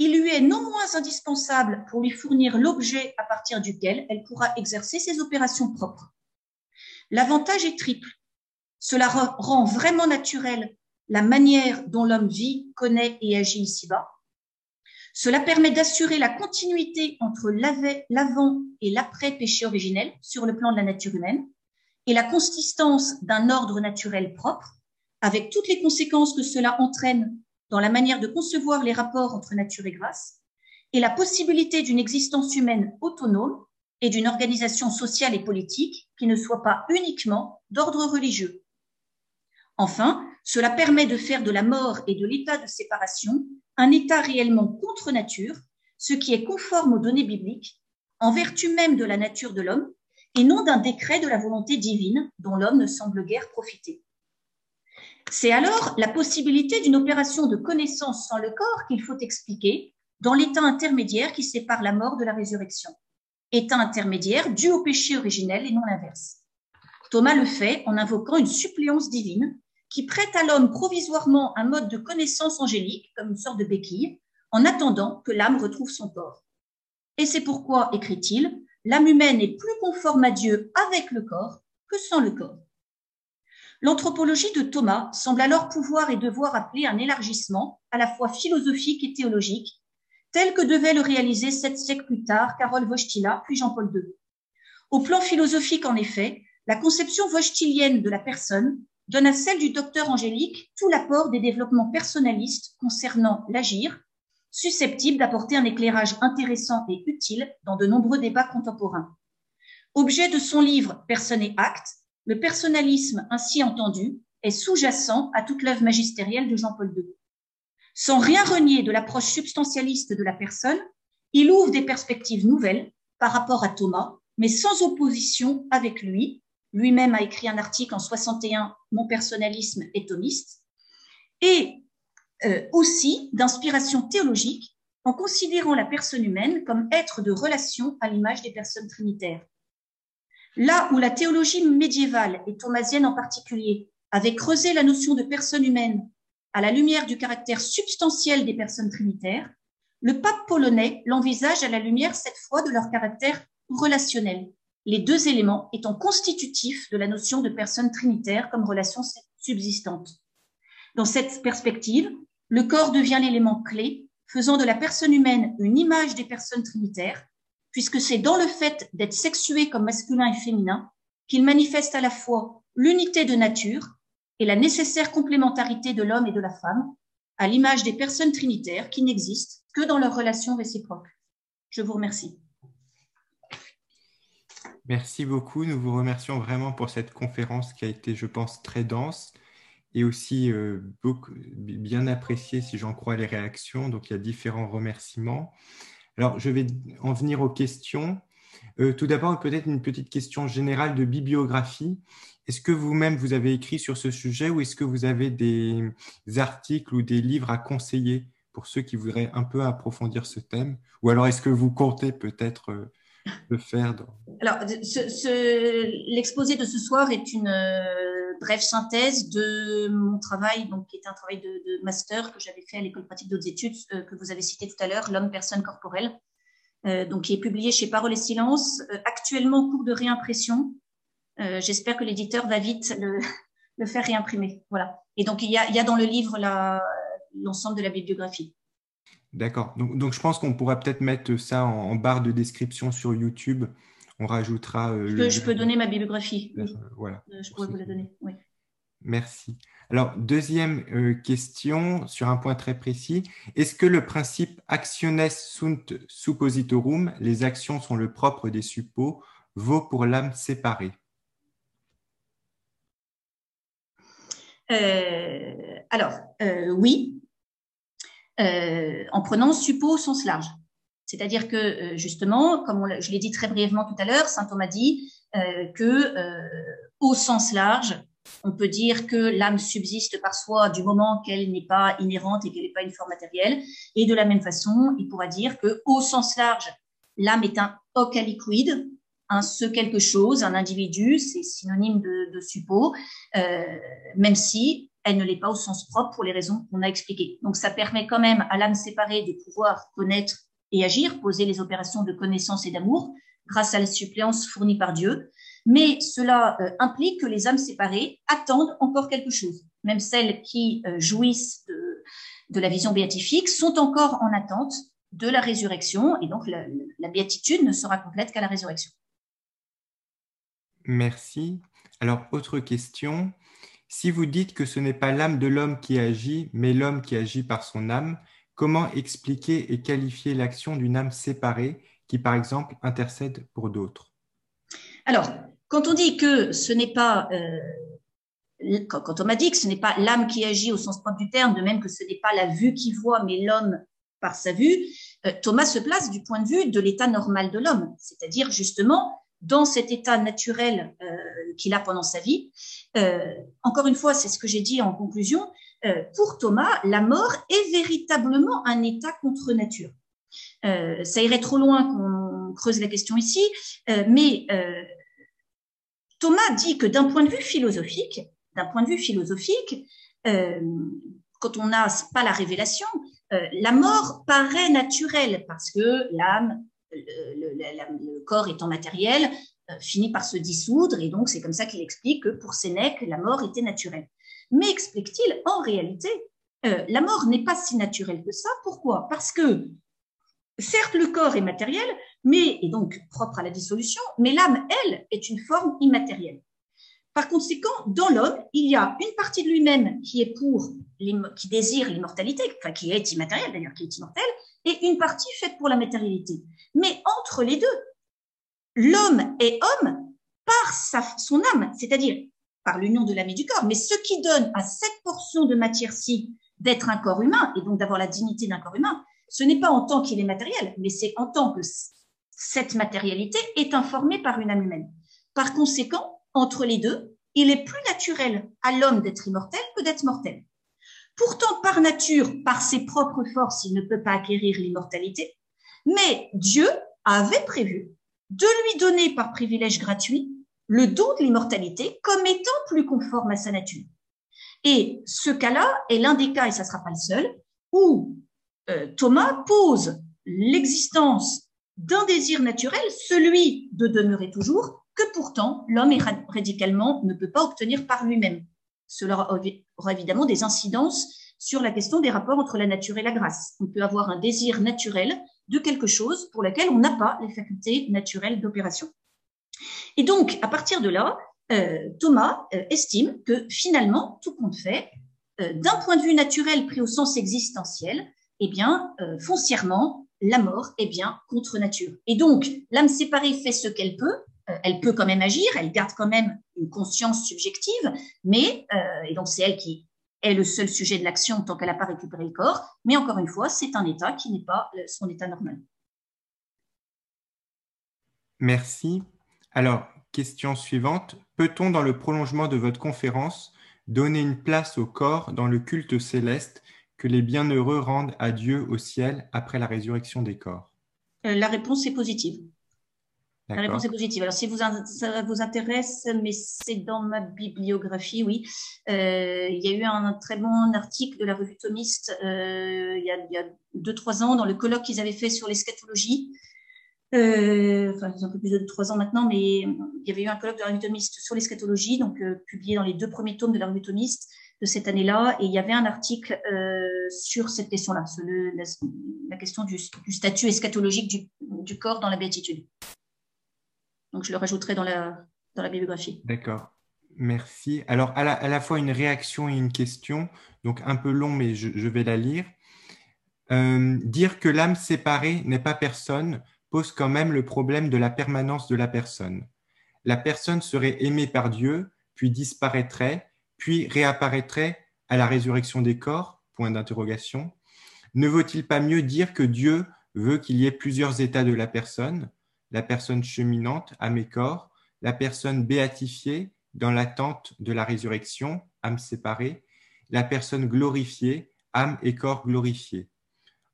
Speaker 1: il lui est non moins indispensable pour lui fournir l'objet à partir duquel elle pourra exercer ses opérations propres. L'avantage est triple. Cela rend vraiment naturel la manière dont l'homme vit, connaît et agit ici-bas. Cela permet d'assurer la continuité entre l'avant et l'après péché originel sur le plan de la nature humaine et la consistance d'un ordre naturel propre, avec toutes les conséquences que cela entraîne dans la manière de concevoir les rapports entre nature et grâce, et la possibilité d'une existence humaine autonome et d'une organisation sociale et politique qui ne soit pas uniquement d'ordre religieux. Enfin, cela permet de faire de la mort et de l'état de séparation un état réellement contre nature, ce qui est conforme aux données bibliques, en vertu même de la nature de l'homme, et non d'un décret de la volonté divine dont l'homme ne semble guère profiter. C'est alors la possibilité d'une opération de connaissance sans le corps qu'il faut expliquer dans l'état intermédiaire qui sépare la mort de la résurrection. État intermédiaire dû au péché originel et non l'inverse. Thomas le fait en invoquant une suppléance divine qui prête à l'homme provisoirement un mode de connaissance angélique, comme une sorte de béquille, en attendant que l'âme retrouve son corps. Et c'est pourquoi, écrit-il, l'âme humaine est plus conforme à Dieu avec le corps que sans le corps. L'anthropologie de Thomas semble alors pouvoir et devoir appeler un élargissement à la fois philosophique et théologique, tel que devait le réaliser sept siècles plus tard Karol Wojtyla puis Jean-Paul II. Au plan philosophique, en effet, la conception wojtylienne de la personne donne à celle du docteur angélique tout l'apport des développements personnalistes concernant l'agir, susceptibles d'apporter un éclairage intéressant et utile dans de nombreux débats contemporains. Objet de son livre Personne et acte, le personnalisme ainsi entendu est sous-jacent à toute l'œuvre magistérielle de Jean-Paul II. Sans rien renier de l'approche substantialiste de la personne, il ouvre des perspectives nouvelles par rapport à Thomas, mais sans opposition avec lui. Lui-même a écrit un article en 61, Mon personnalisme est thomiste, et euh, aussi d'inspiration théologique en considérant la personne humaine comme être de relation à l'image des personnes trinitaires. Là où la théologie médiévale, et thomasienne en particulier, avait creusé la notion de personne humaine à la lumière du caractère substantiel des personnes trinitaires, le pape polonais l'envisage à la lumière cette fois de leur caractère relationnel, les deux éléments étant constitutifs de la notion de personne trinitaire comme relation subsistante. Dans cette perspective, le corps devient l'élément clé, faisant de la personne humaine une image des personnes trinitaires, puisque c'est dans le fait d'être sexué comme masculin et féminin qu'il manifeste à la fois l'unité de nature et la nécessaire complémentarité de l'homme et de la femme, à l'image des personnes trinitaires qui n'existent que dans leurs relations réciproques. Je vous remercie.
Speaker 2: Merci beaucoup. Nous vous remercions vraiment pour cette conférence qui a été, je pense, très dense et aussi euh, beaucoup, bien appréciée, si j'en crois les réactions. Donc, il y a différents remerciements. Alors, je vais en venir aux questions. Euh, tout d'abord, peut-être une petite question générale de bibliographie. Est-ce que vous-même, vous avez écrit sur ce sujet ou est-ce que vous avez des articles ou des livres à conseiller pour ceux qui voudraient un peu approfondir ce thème? Ou alors, est-ce que vous comptez peut-être euh, le faire
Speaker 1: Alors, l'exposé de ce soir est une euh, brève synthèse de mon travail, donc, qui est un travail de, master que j'avais fait à l'école pratique d'autres études, euh, que vous avez cité tout à l'heure, L'homme, personne, corporelle, euh, donc, qui est publié chez Parole et Silence, actuellement en cours de réimpression. J'espère que l'éditeur va vite <laughs> le, faire réimprimer. Voilà. Et donc, il y a, il y a dans le livre l'ensemble de la bibliographie.
Speaker 2: D'accord. Donc, je pense qu'on pourra peut-être mettre ça en, barre de description sur YouTube. On rajoutera.
Speaker 1: Euh, je, peux, donner ma bibliographie.
Speaker 2: Euh, voilà.
Speaker 1: Euh, je pourrais vous la donner. Oui.
Speaker 2: Merci. Alors, deuxième question sur un point très précis. Est-ce que le principe actiones sunt suppositorum, les actions sont le propre des suppos, vaut pour l'âme séparée?
Speaker 1: Alors, oui, euh, en prenant suppos au sens large. C'est-à-dire que, euh, justement, comme je l'ai dit très brièvement tout à l'heure, saint Thomas dit euh, que, au sens large, on peut dire que l'âme subsiste par soi du moment qu'elle n'est pas inhérente et qu'elle n'est pas une forme matérielle. Et de la même façon, il pourra dire que, au sens large, l'âme est un hoc aliquid, un ce quelque chose, un individu, c'est synonyme de, de même si elle ne l'est pas au sens propre pour les raisons qu'on a expliquées. Donc ça permet quand même à l'âme séparée de pouvoir connaître et agir, poser les opérations de connaissance et d'amour grâce à la suppléance fournie par Dieu. Mais cela euh, implique que les âmes séparées attendent encore quelque chose. Même celles qui euh, jouissent de, la vision béatifique sont encore en attente de la résurrection et donc la béatitude ne sera complète qu'à la résurrection.
Speaker 2: Merci. Alors, autre question. Si vous dites que ce n'est pas l'âme de l'homme qui agit, mais l'homme qui agit par son âme, comment expliquer et qualifier l'action d'une âme séparée qui, par exemple, intercède pour d'autres?
Speaker 1: Alors, quand on dit que ce n'est pas, quand l'âme qui agit au sens propre du terme, de même que ce n'est pas la vue qui voit, mais l'homme par sa vue, euh, Thomas se place du point de vue de l'état normal de l'homme, c'est-à-dire justement dans cet état naturel euh, qu'il a pendant sa vie. Euh, encore une fois, c'est ce que j'ai dit en conclusion, pour Thomas, la mort est véritablement un état contre nature. ça irait trop loin qu'on creuse la question ici, mais Thomas dit que d'un point de vue philosophique, d'un point de vue philosophique, quand on n'a pas la révélation, la mort paraît naturelle parce que l'âme le, corps étant matériel, euh, finit par se dissoudre, et donc c'est comme ça qu'il explique que pour Sénèque, la mort était naturelle. Mais explique-t-il, en réalité, euh, la mort n'est pas si naturelle que ça. Pourquoi? Parce que, certes, le corps est matériel, mais est donc propre à la dissolution, mais l'âme, elle, est une forme immatérielle. Par conséquent, dans l'homme, il y a une partie de lui-même qui est pour, qui désire l'immortalité, enfin qui est immatérielle d'ailleurs, qui est immortelle, et une partie faite pour la matérialité. Mais entre les deux, l'homme est homme par sa, son âme, c'est-à-dire par l'union de l'âme et du corps. Mais ce qui donne à cette portion de matière-ci d'être un corps humain et donc d'avoir la dignité d'un corps humain, ce n'est pas en tant qu'il est matériel, mais c'est en tant que cette matérialité est informée par une âme humaine. Par conséquent, entre les deux, il est plus naturel à l'homme d'être immortel que d'être mortel. Pourtant, par nature, par ses propres forces, il ne peut pas acquérir l'immortalité, mais Dieu avait prévu de lui donner par privilège gratuit le don de l'immortalité comme étant plus conforme à sa nature. Et ce cas-là est l'un des cas, et ça ne sera pas le seul, où euh, Thomas pose l'existence d'un désir naturel, celui de demeurer toujours, que pourtant l'homme radicalement ne peut pas obtenir par lui-même. Cela aura évidemment des incidences sur la question des rapports entre la nature et la grâce. On peut avoir un désir naturel de quelque chose pour lequel on n'a pas les facultés naturelles d'opération. Et donc, à partir de là, euh, Thomas euh, estime que finalement, tout compte fait, euh, d'un point de vue naturel pris au sens existentiel, eh bien, foncièrement, la mort est bien contre nature. Et donc, l'âme séparée fait ce qu'elle peut, elle peut quand même agir, elle garde quand même une conscience subjective, mais, et donc c'est elle qui est le seul sujet de l'action tant qu'elle n'a pas récupéré le corps, mais encore une fois, c'est un état qui n'est pas son état normal.
Speaker 2: Merci. Alors, question suivante. Peut-on, dans le prolongement de votre conférence, donner une place au corps dans le culte céleste que les bienheureux rendent à Dieu au ciel après la résurrection des corps?
Speaker 1: Euh, La réponse est positive. La réponse est positive. Alors, si vous, ça vous intéresse, mais c'est dans ma bibliographie, oui. Euh, il y a eu un, très bon article de la revue Thomiste euh, il, y a, il y a deux, trois ans dans le colloque qu'ils avaient fait sur l'eschatologie euh, enfin un peu plus de trois ans maintenant, mais il y avait eu un colloque de la revue sur l'eschatologie, donc euh, publié dans les deux premiers tomes de la revue de cette année-là, et il y avait un article euh, sur cette question-là, sur la, question du, statut eschatologique du, corps dans la béatitude. Donc je le rajouterai dans la, dans la bibliographie.
Speaker 2: D'accord. Merci. Alors, à la, fois une réaction et une question, donc un peu long, mais je, vais la lire. Euh, dire que l'âme séparée n'est pas personne pose quand même le problème de la permanence de la personne. La personne serait aimée par Dieu, puis disparaîtrait, puis réapparaîtrait à la résurrection des corps? Point d'interrogation. Ne vaut-il pas mieux dire que Dieu veut qu'il y ait plusieurs états de la personne, la personne cheminante, âme et corps, la personne béatifiée dans l'attente de la résurrection, âme séparée, la personne glorifiée, âme et corps glorifiés.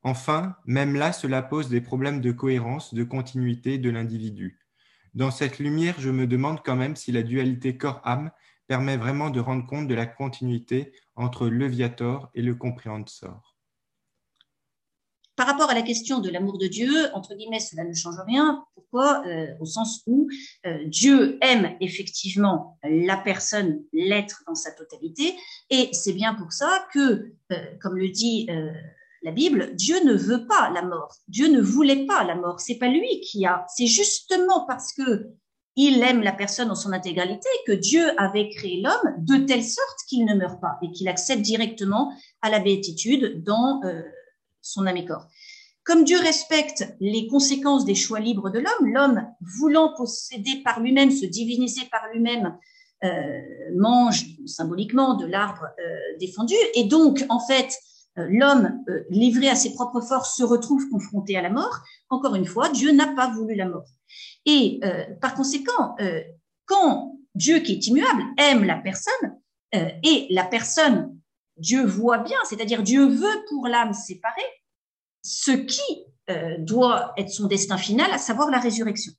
Speaker 2: Enfin, même là, cela pose des problèmes de cohérence, de continuité de l'individu. Dans cette lumière, je me demande quand même si la dualité corps-âme permet vraiment de rendre compte de la continuité entre le viator et le compréhensor.
Speaker 1: Par rapport à la question de l'amour de Dieu, entre guillemets, cela ne change rien. Pourquoi euh, Au sens où euh, Dieu aime effectivement la personne, l'être dans sa totalité, et c'est bien pour ça que, euh, comme le dit la Bible, Dieu ne veut pas la mort. Dieu ne voulait pas la mort. C'est pas lui qui a. C'est justement parce que il aime la personne en son intégralité que Dieu avait créé l'homme de telle sorte qu'il ne meurt pas et qu'il accède directement à la béatitude dans euh, son âme et corps. Comme Dieu respecte les conséquences des choix libres de l'homme, l'homme voulant posséder par lui-même, se diviniser par lui-même, euh, mange symboliquement de l'arbre euh, défendu. Et donc, en fait, l'homme euh, livré à ses propres forces se retrouve confronté à la mort, encore une fois, Dieu n'a pas voulu la mort. Et euh, par conséquent, quand Dieu qui est immuable aime la personne, et la personne, Dieu voit bien, c'est-à-dire Dieu veut pour l'âme séparée ce qui doit être son destin final, à savoir la résurrection.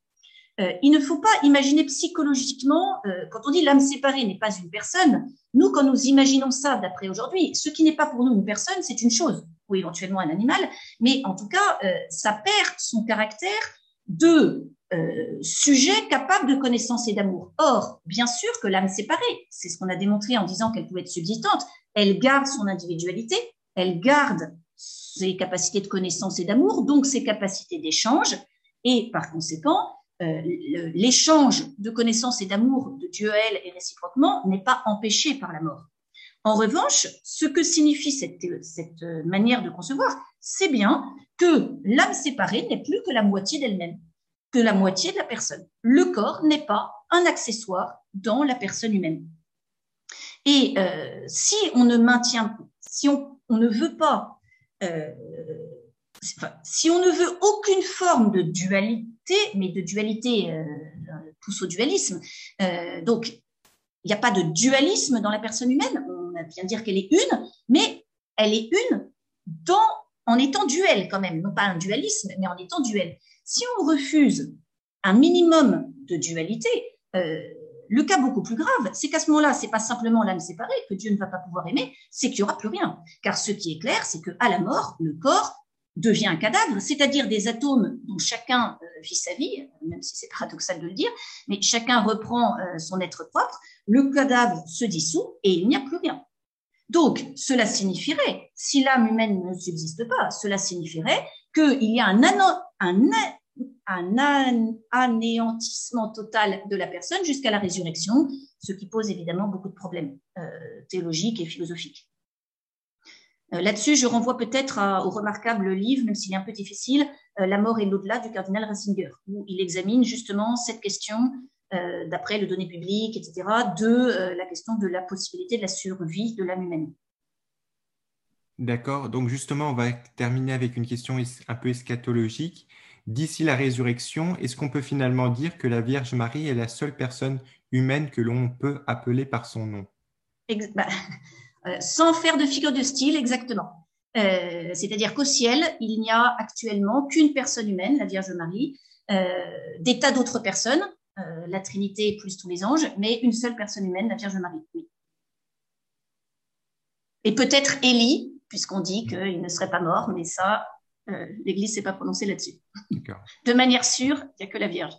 Speaker 1: Euh, il ne faut pas imaginer psychologiquement, euh, quand on dit l'âme séparée n'est pas une personne, nous, quand nous imaginons ça d'après aujourd'hui, ce qui n'est pas pour nous une personne, c'est une chose, ou éventuellement un animal, mais en tout cas, euh, ça perd son caractère de sujet capable de connaissance et d'amour. Or, bien sûr que l'âme séparée, c'est ce qu'on a démontré en disant qu'elle pouvait être subsistante, elle garde son individualité, elle garde ses capacités de connaissance et d'amour, donc ses capacités d'échange, et par conséquent, l'échange de connaissances et d'amour de Dieu elle et réciproquement n'est pas empêché par la mort. En revanche, ce que signifie cette, cette manière de concevoir, c'est bien que l'âme séparée n'est plus que la moitié d'elle-même, que la moitié de la personne. Le corps n'est pas un accessoire dans la personne humaine. Et euh, si on ne maintient, si on, on ne veut pas euh, si on ne veut aucune forme de dualité, mais de dualité euh, pousse au dualisme, euh, donc il n'y a pas de dualisme dans la personne humaine, on vient dire qu'elle est une, mais elle est une en étant duel quand même, non pas un dualisme, mais en étant duel. Si on refuse un minimum de dualité, euh, le cas beaucoup plus grave, c'est qu'à ce moment-là, c'est pas simplement l'âme séparée que Dieu ne va pas pouvoir aimer, c'est qu'il n'y aura plus rien. Car ce qui est clair, c'est qu'à la mort, le corps devient un cadavre, c'est-à-dire des atomes dont chacun vit sa vie, même si c'est paradoxal de le dire, mais chacun reprend son être propre, le cadavre se dissout et il n'y a plus rien. Donc, cela signifierait, si l'âme humaine ne subsiste pas, cela signifierait qu'il y a un, un, anéantissement total de la personne jusqu'à la résurrection, ce qui pose évidemment beaucoup de problèmes euh, théologiques et philosophiques. Euh, là-dessus, je renvoie peut-être au remarquable livre, même s'il est un peu difficile, euh, La mort et l'au-delà du cardinal Ratzinger, où il examine justement cette question euh, d'après le données publiques, etc., de euh, la question de la possibilité de la survie de l'âme humaine.
Speaker 2: D'accord. Donc justement, on va terminer avec une question un peu eschatologique. D'ici la résurrection, est-ce qu'on peut finalement dire que la Vierge Marie est la seule personne humaine que l'on peut appeler par son nom?
Speaker 1: Bah, <laughs> Sans faire de figure de style, exactement. C'est-à-dire qu'au ciel, il n'y a actuellement qu'une personne humaine, la Vierge Marie, des tas d'autres personnes, euh, la Trinité plus tous les anges, mais une seule personne humaine, la Vierge Marie. Et peut-être Élie, puisqu'on dit qu'il ne serait pas mort, mais ça, euh, l'Église ne s'est pas prononcée là-dessus. De manière sûre, il n'y a que la Vierge.